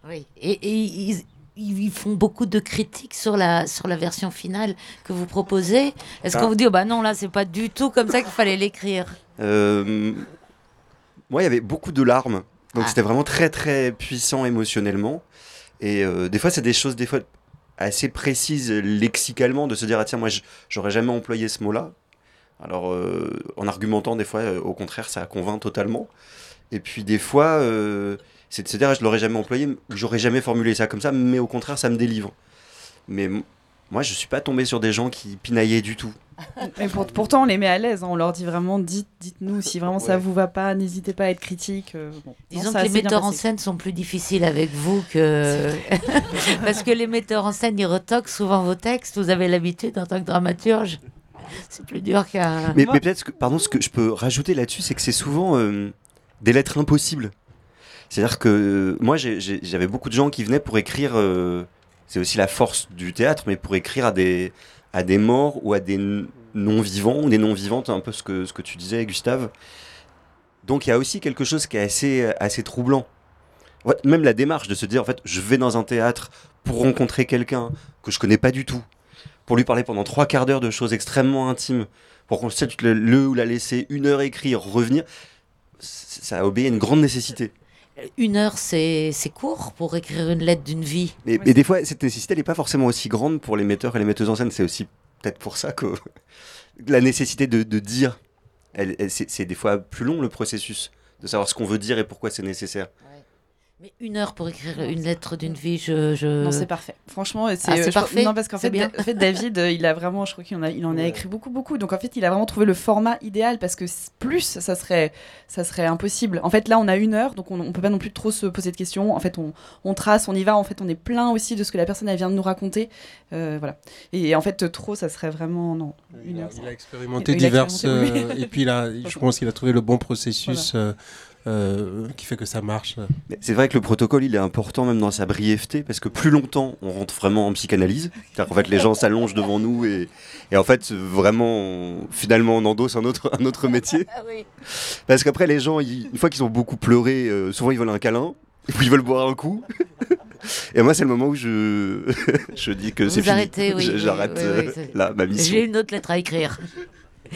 Speaker 5: Oui, et, et ils, ils font beaucoup de critiques sur la, sur la version finale que vous proposez. Est-ce
Speaker 22: Ah.
Speaker 5: qu'on vous dit, oh bah non, là, c'est pas du tout comme ça qu'il fallait l'écrire?
Speaker 22: Euh, moi, il y avait beaucoup de larmes. Donc
Speaker 5: Ah.
Speaker 22: c'était vraiment très très puissant émotionnellement. Et euh, des fois, c'est des choses des fois assez précises lexicalement de se dire ah tiens moi j'aurais jamais employé ce mot-là. Alors euh, en argumentant des fois euh, au contraire ça convainc totalement. Et puis des fois euh, c'est de se dire ah, je l'aurais jamais employé, j'aurais jamais formulé ça comme ça, mais au contraire ça me délivre. Mais moi, je suis pas tombé sur des gens qui pinaillaient du tout.
Speaker 11: Mais pour- pourtant, on les met à l'aise. hein. On leur dit vraiment, dites, dites-nous si vraiment ça
Speaker 22: Ouais.
Speaker 11: vous va pas. N'hésitez pas à être critique. euh, bon.
Speaker 5: Disons que
Speaker 11: a
Speaker 5: les metteurs en scène sont plus difficiles avec vous que. Parce que les metteurs en scène, ils retoquent souvent vos textes. Vous avez l'habitude en tant que dramaturge. C'est plus dur qu'un.
Speaker 22: Mais, mais peut-être que, pardon, ce que je peux rajouter là-dessus, c'est que c'est souvent euh, des lettres impossibles. C'est-à-dire que euh, moi, j'ai- j'ai- j'avais beaucoup de gens qui venaient pour écrire. C'est aussi la force du théâtre, mais pour écrire à des, à des morts ou à des non-vivants ou des non-vivantes, un peu ce que, ce que tu disais, Gustave. Donc il y a aussi quelque chose qui est assez, assez troublant. Même la démarche de se dire, en fait, je vais dans un théâtre pour rencontrer quelqu'un que je connais pas du tout, pour lui parler pendant trois quarts d'heure de choses extrêmement intimes, pour qu'on le, le ou la laisser une heure écrire, revenir, ça obéit à une grande nécessité.
Speaker 5: Une heure, c'est c'est court pour écrire une lettre d'une vie.
Speaker 22: Mais, mais des fois, cette nécessité, elle n'est pas forcément aussi grande pour les metteurs et les metteuses en scène. C'est aussi peut-être pour ça que la nécessité de, de dire, elle, elle- c'est c'est des fois plus long le processus, de savoir ce qu'on veut dire et pourquoi c'est nécessaire.
Speaker 5: Mais une heure pour écrire une lettre d'une vie, je. je...
Speaker 11: Non, c'est parfait. Franchement, c'est
Speaker 5: Ah, c'est
Speaker 11: euh, je crois-
Speaker 5: parfait.
Speaker 11: Non, parce qu'en fait,
Speaker 5: bien.
Speaker 11: En fait, David, euh, il a vraiment, je crois qu'il en a, il en a écrit beaucoup, beaucoup. Donc en fait, il a vraiment trouvé le format idéal parce que plus, ça serait, ça serait impossible. En fait, là, on a une heure, donc on, on peut pas non plus trop se poser de questions. En fait, on, on trace, on y va. En fait, on est plein aussi de ce que la personne elle vient de nous raconter. Euh, voilà. Et en fait, trop, ça serait vraiment non. Une heure.
Speaker 10: Il a expérimenté
Speaker 11: Il a
Speaker 10: diverses.
Speaker 11: expérimenté, oui.
Speaker 10: euh, et puis là, je pense qu'il a trouvé le bon processus euh, euh, qui fait que ça marche.
Speaker 22: C'est vrai que le protocole, il est important même dans sa brièveté, parce que plus longtemps on rentre vraiment en psychanalyse, c'est-à-dire qu'en fait les gens s'allongent devant nous et, et en fait vraiment, on- finalement on endosse un autre, un autre métier. Parce qu'après les gens, ils- une fois qu'ils ont beaucoup pleuré, euh, souvent ils veulent un câlin, et puis ils veulent boire un coup. Et moi c'est le moment où je, je dis que c'est
Speaker 5: Vous
Speaker 22: fini.
Speaker 5: arrêtez, oui.
Speaker 22: J'arrête
Speaker 5: oui,
Speaker 22: euh,
Speaker 5: oui, c'est-
Speaker 22: là ma mission.
Speaker 5: J'ai une autre lettre à écrire.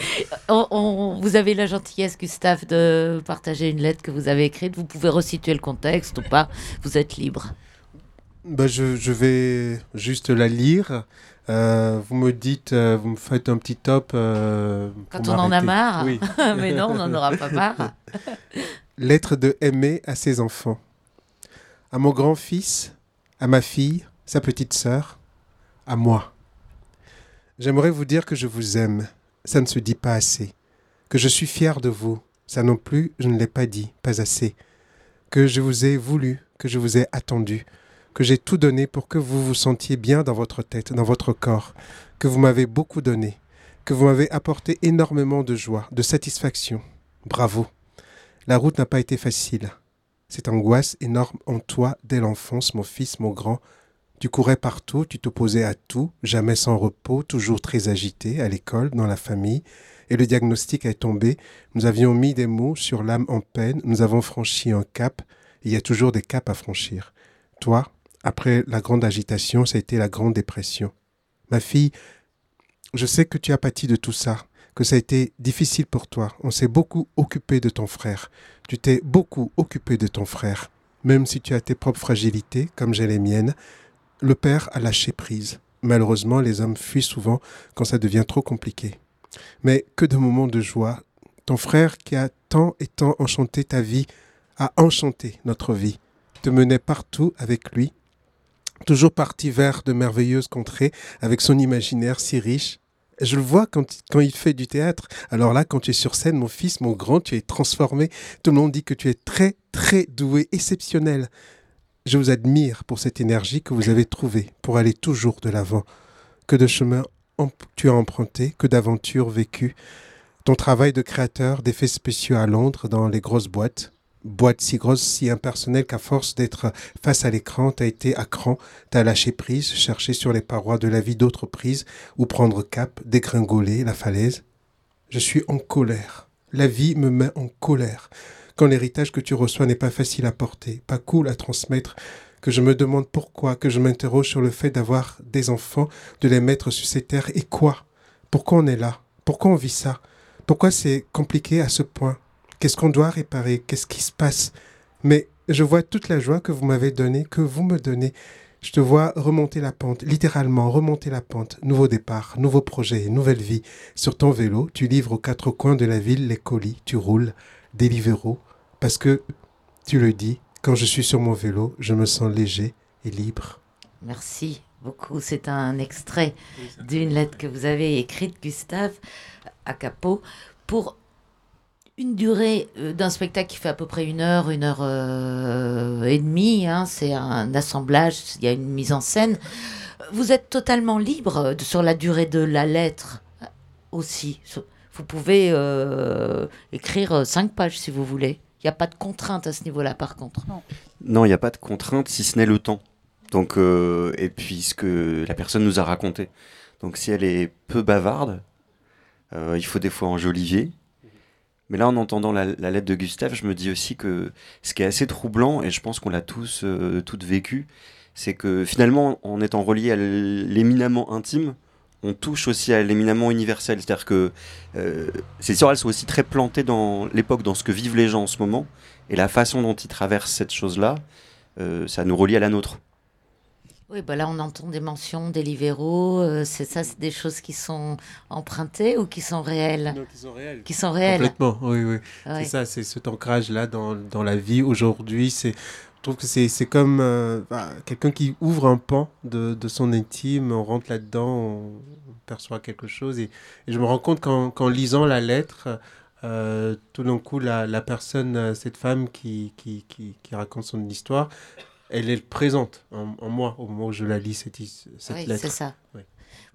Speaker 5: On- on- vous avez la gentillesse, Gustave, de partager une lettre que vous avez écrite. Vous pouvez resituer le contexte ou pas. Vous êtes libre.
Speaker 10: Bah, je, je vais juste la lire. Euh, vous me dites, euh, vous me faites un petit top. euh, pour
Speaker 5: Quand on en a marre.
Speaker 10: Oui.
Speaker 5: Mais non, on n'en aura pas marre.
Speaker 10: Lettre de Aimé à ses enfants. À mon grand-fils, à ma fille, sa petite sœur, à moi. J'aimerais vous dire que je vous aime. Ça ne se dit pas assez. Que je suis fier de vous. Ça non plus, je ne l'ai pas dit, pas assez. Que je vous ai voulu, que je vous ai attendu, que j'ai tout donné pour que vous vous sentiez bien dans votre tête, dans votre corps, que vous m'avez beaucoup donné, que vous m'avez apporté énormément de joie, de satisfaction. Bravo. La route n'a pas été facile. Cette angoisse énorme en toi dès l'enfance, mon fils, mon grand. Tu courais partout, tu t'opposais à tout, jamais sans repos, toujours très agité, à l'école, dans la famille. Et le diagnostic est tombé. Nous avions mis des mots sur l'âme en peine, nous avons franchi un cap. Il y a toujours des caps à franchir. Toi, après la grande agitation, ça a été la grande dépression. Ma fille, je sais que tu as pâti de tout ça, que ça a été difficile pour toi. On s'est beaucoup occupé de ton frère. Tu t'es beaucoup occupé de ton frère. Même si tu as tes propres fragilités, comme j'ai les miennes, le père a lâché prise. Malheureusement, les hommes fuient souvent quand ça devient trop compliqué. Mais que de moments de joie. Ton frère qui a tant et tant enchanté ta vie, a enchanté notre vie, te menait partout avec lui, toujours parti vers de merveilleuses contrées, avec son imaginaire si riche. Je le vois quand, quand il fait du théâtre. Alors là, quand tu es sur scène, mon fils, mon grand, tu es transformé. Tout le monde dit que tu es très, très doué, exceptionnel. Je vous admire pour cette énergie que vous avez trouvée pour aller toujours de l'avant. Que de chemins em- tu as emprunté, que d'aventures vécues. Ton travail de créateur d'effets spéciaux à Londres dans les grosses boîtes, boîtes si grosses, si impersonnelles qu'à force d'être face à l'écran, t'as été à cran, t'as lâché prise, cherché sur les parois de la vie d'autres prises, ou prendre cap, dégringoler la falaise. Je suis en colère. La vie me met en colère. Quand l'héritage que tu reçois n'est pas facile à porter, pas cool à transmettre, que je me demande pourquoi, que je m'interroge sur le fait d'avoir des enfants, de les mettre sur ces terres, et quoi? Pourquoi on est là? Pourquoi on vit ça? Pourquoi c'est compliqué à ce point? Qu'est-ce qu'on doit réparer? Qu'est-ce qui se passe? Mais je vois toute la joie que vous m'avez donnée, que vous me donnez. Je te vois remonter la pente, littéralement remonter la pente. Nouveau départ, nouveau projet, nouvelle vie. Sur ton vélo, tu livres aux quatre coins de la ville les colis, tu roules, Deliveroo, parce que, tu le dis, quand je suis sur mon vélo, je me sens léger et libre.
Speaker 5: Merci. beaucoup. C'est un extrait d'une lettre que vous avez écrite, Gustave, à Capot, pour une durée euh, d'un spectacle qui fait à peu près une heure, une heure euh, et demie. hein. c'est un assemblage, il y a une mise en scène. Vous êtes totalement libre sur la durée de la lettre euh, aussi. Vous pouvez euh, écrire cinq pages si vous voulez. Il n'y a pas de contrainte à ce niveau-là, par contre.
Speaker 22: Non, il n'y a pas de contrainte si ce n'est le temps. Donc, euh, et puis ce que la personne nous a raconté. Donc, si elle est peu bavarde, euh, il faut des fois enjoliver. Mais là, en entendant la, la lettre de Gustave, je me dis aussi que ce qui est assez troublant, et je pense qu'on l'a tous, euh, toutes vécu, c'est que finalement, en étant relié à l'éminemment intime, on touche aussi à l'éminemment universel. C'est-à-dire que euh, ces histoires, elles sont aussi très plantées dans l'époque, dans ce que vivent les gens en ce moment, et la façon dont ils traversent cette chose-là, euh, ça nous relie à la nôtre.
Speaker 5: Oui, bah là, on entend des mentions des libéraux. euh, c'est ça, c'est des choses qui sont empruntées ou qui sont réelles?
Speaker 10: Qui sont réelles.
Speaker 5: Qui sont réelles.
Speaker 10: Complètement, oui, oui.
Speaker 5: Ouais.
Speaker 10: C'est ça, c'est cet ancrage-là dans, dans la vie aujourd'hui. C'est, trouve que c'est, comme euh, bah, quelqu'un qui ouvre un pan de, de son intime, on rentre là-dedans, on perçoit quelque chose. Et, et je me rends compte qu'en, qu'en lisant la lettre, euh, tout d'un coup, la, la personne, euh, cette femme qui, qui, qui, qui raconte son histoire, elle est présente en, en moi au moment où je la lis, cette, cette
Speaker 5: Oui,
Speaker 10: lettre.
Speaker 5: c'est ça.
Speaker 10: Oui.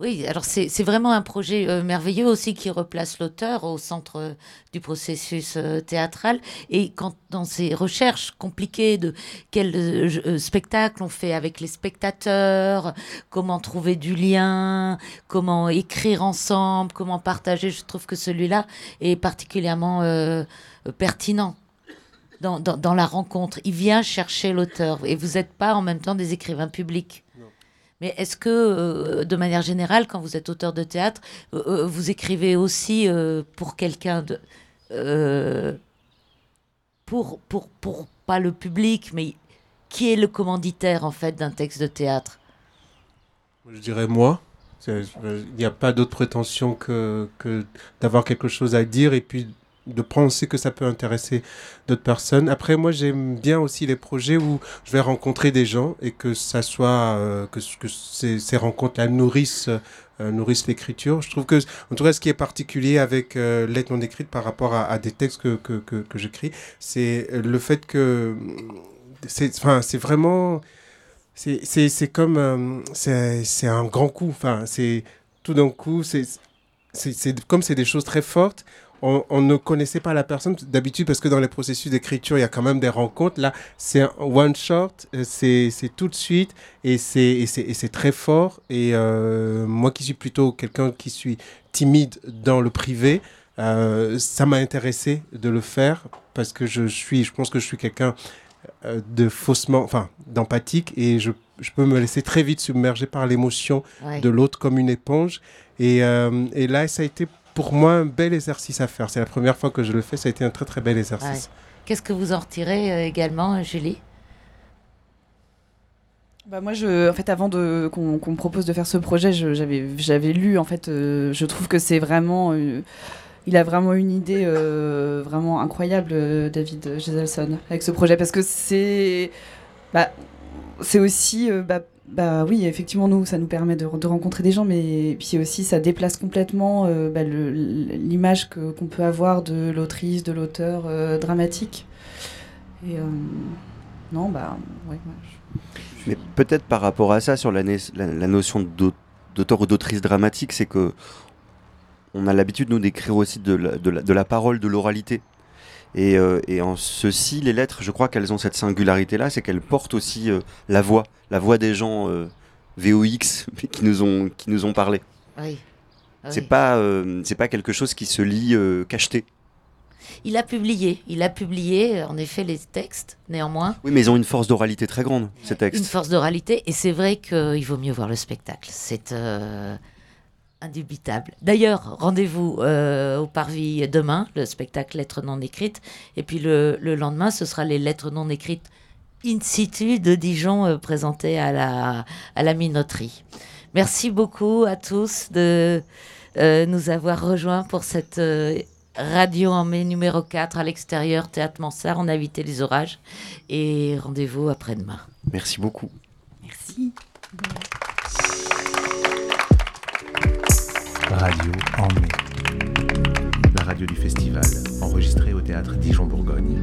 Speaker 5: Oui, alors c'est vraiment un projet euh, merveilleux aussi qui replace l'auteur au centre euh, du processus euh, théâtral. Et quand dans ces recherches compliquées de quel spectacle on fait avec les spectateurs, comment trouver du lien, comment écrire ensemble, comment partager, je trouve que celui-là est particulièrement pertinent. Dans, dans, dans la rencontre, il vient chercher l'auteur et vous n'êtes pas en même temps des écrivains publics. Mais est-ce que, euh, de manière générale, quand vous êtes auteur de théâtre, euh, euh, vous écrivez aussi pour quelqu'un de... pour, pour, pour, pas le public, mais qui est le commanditaire, en fait, d'un texte de théâtre?
Speaker 10: Je dirais moi. Il n'y a pas d'autre prétention que, que d'avoir quelque chose à dire et puis de penser que ça peut intéresser d'autres personnes. Après, moi, j'aime bien aussi les projets où je vais rencontrer des gens et que ça soit euh, que, que ces, rencontres-là nourrissent euh, nourrissent l'écriture. Je trouve que, en tout cas, ce qui est particulier avec euh, Lettre non écrite par rapport à, des textes que, que, que, que j'écris, c'est le fait que c'est enfin, c'est vraiment c'est comme euh, c'est un grand coup enfin c'est tout d'un coup c'est c'est- comme c'est des choses très fortes on, on ne connaissait pas la personne d'habitude parce que dans les processus d'écriture il y a quand même des rencontres là c'est un one shot euh, c'est tout de suite et c'est très fort et euh, moi qui suis plutôt quelqu'un qui suis timide dans le privé euh, ça m'a intéressé de le faire parce que je suis je pense que je suis quelqu'un de faussement, enfin, d'empathique, et je, je peux me laisser très vite submerger par l'émotion
Speaker 5: Ouais.
Speaker 10: de l'autre comme une éponge. Et, euh, et là, ça a été pour moi un bel exercice à faire. C'est la première fois que je le fais, ça a été un très très bel exercice.
Speaker 5: Ouais. Qu'est-ce que vous en retirez euh, également, euh, Julie?
Speaker 11: Bah moi, je, en fait, avant de qu'on qu'on me propose de faire ce projet, je- j'avais j'avais lu. En fait, euh, je trouve que c'est vraiment, euh, il a vraiment une idée euh, vraiment incroyable, euh, David Geselson, avec ce projet, parce que c'est, bah, c'est aussi, euh, bah, bah oui, effectivement, nous, ça nous permet de, rencontrer des gens, mais puis aussi, ça déplace complètement euh, bah, l'image qu'on peut avoir de l'autrice, de l'auteur euh, dramatique. Et euh, non, bah, ouais,
Speaker 22: Mais peut-être par rapport à ça, sur la, la- notion d'au- d'auteur ou d'autrice dramatique, c'est que on a l'habitude, nous, d'écrire aussi de la parole, de l'oralité. Et, euh, et en ceci, les lettres, je crois qu'elles ont cette singularité-là, c'est qu'elles portent aussi euh, la voix, la voix des gens euh, VOX qui nous ont, qui nous ont parlé.
Speaker 5: Oui. Ah
Speaker 22: C'est
Speaker 5: oui.
Speaker 22: pas, euh, c'est pas quelque chose qui se lit cacheté.
Speaker 5: Il a publié, il a publié en effet les textes, néanmoins.
Speaker 22: Oui, mais ils ont une force d'oralité très grande, ces textes.
Speaker 5: Une force d'oralité, et c'est vrai qu'il vaut mieux voir le spectacle. C'est euh, indubitable. D'ailleurs, rendez-vous euh, au Parvis demain, le spectacle Lettres non écrites, et puis le, le lendemain, ce sera les Lettres non écrites in situ de Dijon euh, présentées à la, à la minoterie. Merci beaucoup à tous de euh, nous avoir rejoints pour cette euh, radio en mai numéro 4 à l'extérieur, Théâtre Mansart. On a évité les orages. Et rendez-vous après-demain.
Speaker 22: Merci beaucoup.
Speaker 11: Merci.
Speaker 4: Radio en mai. La radio du festival, enregistrée au théâtre Dijon-Bourgogne.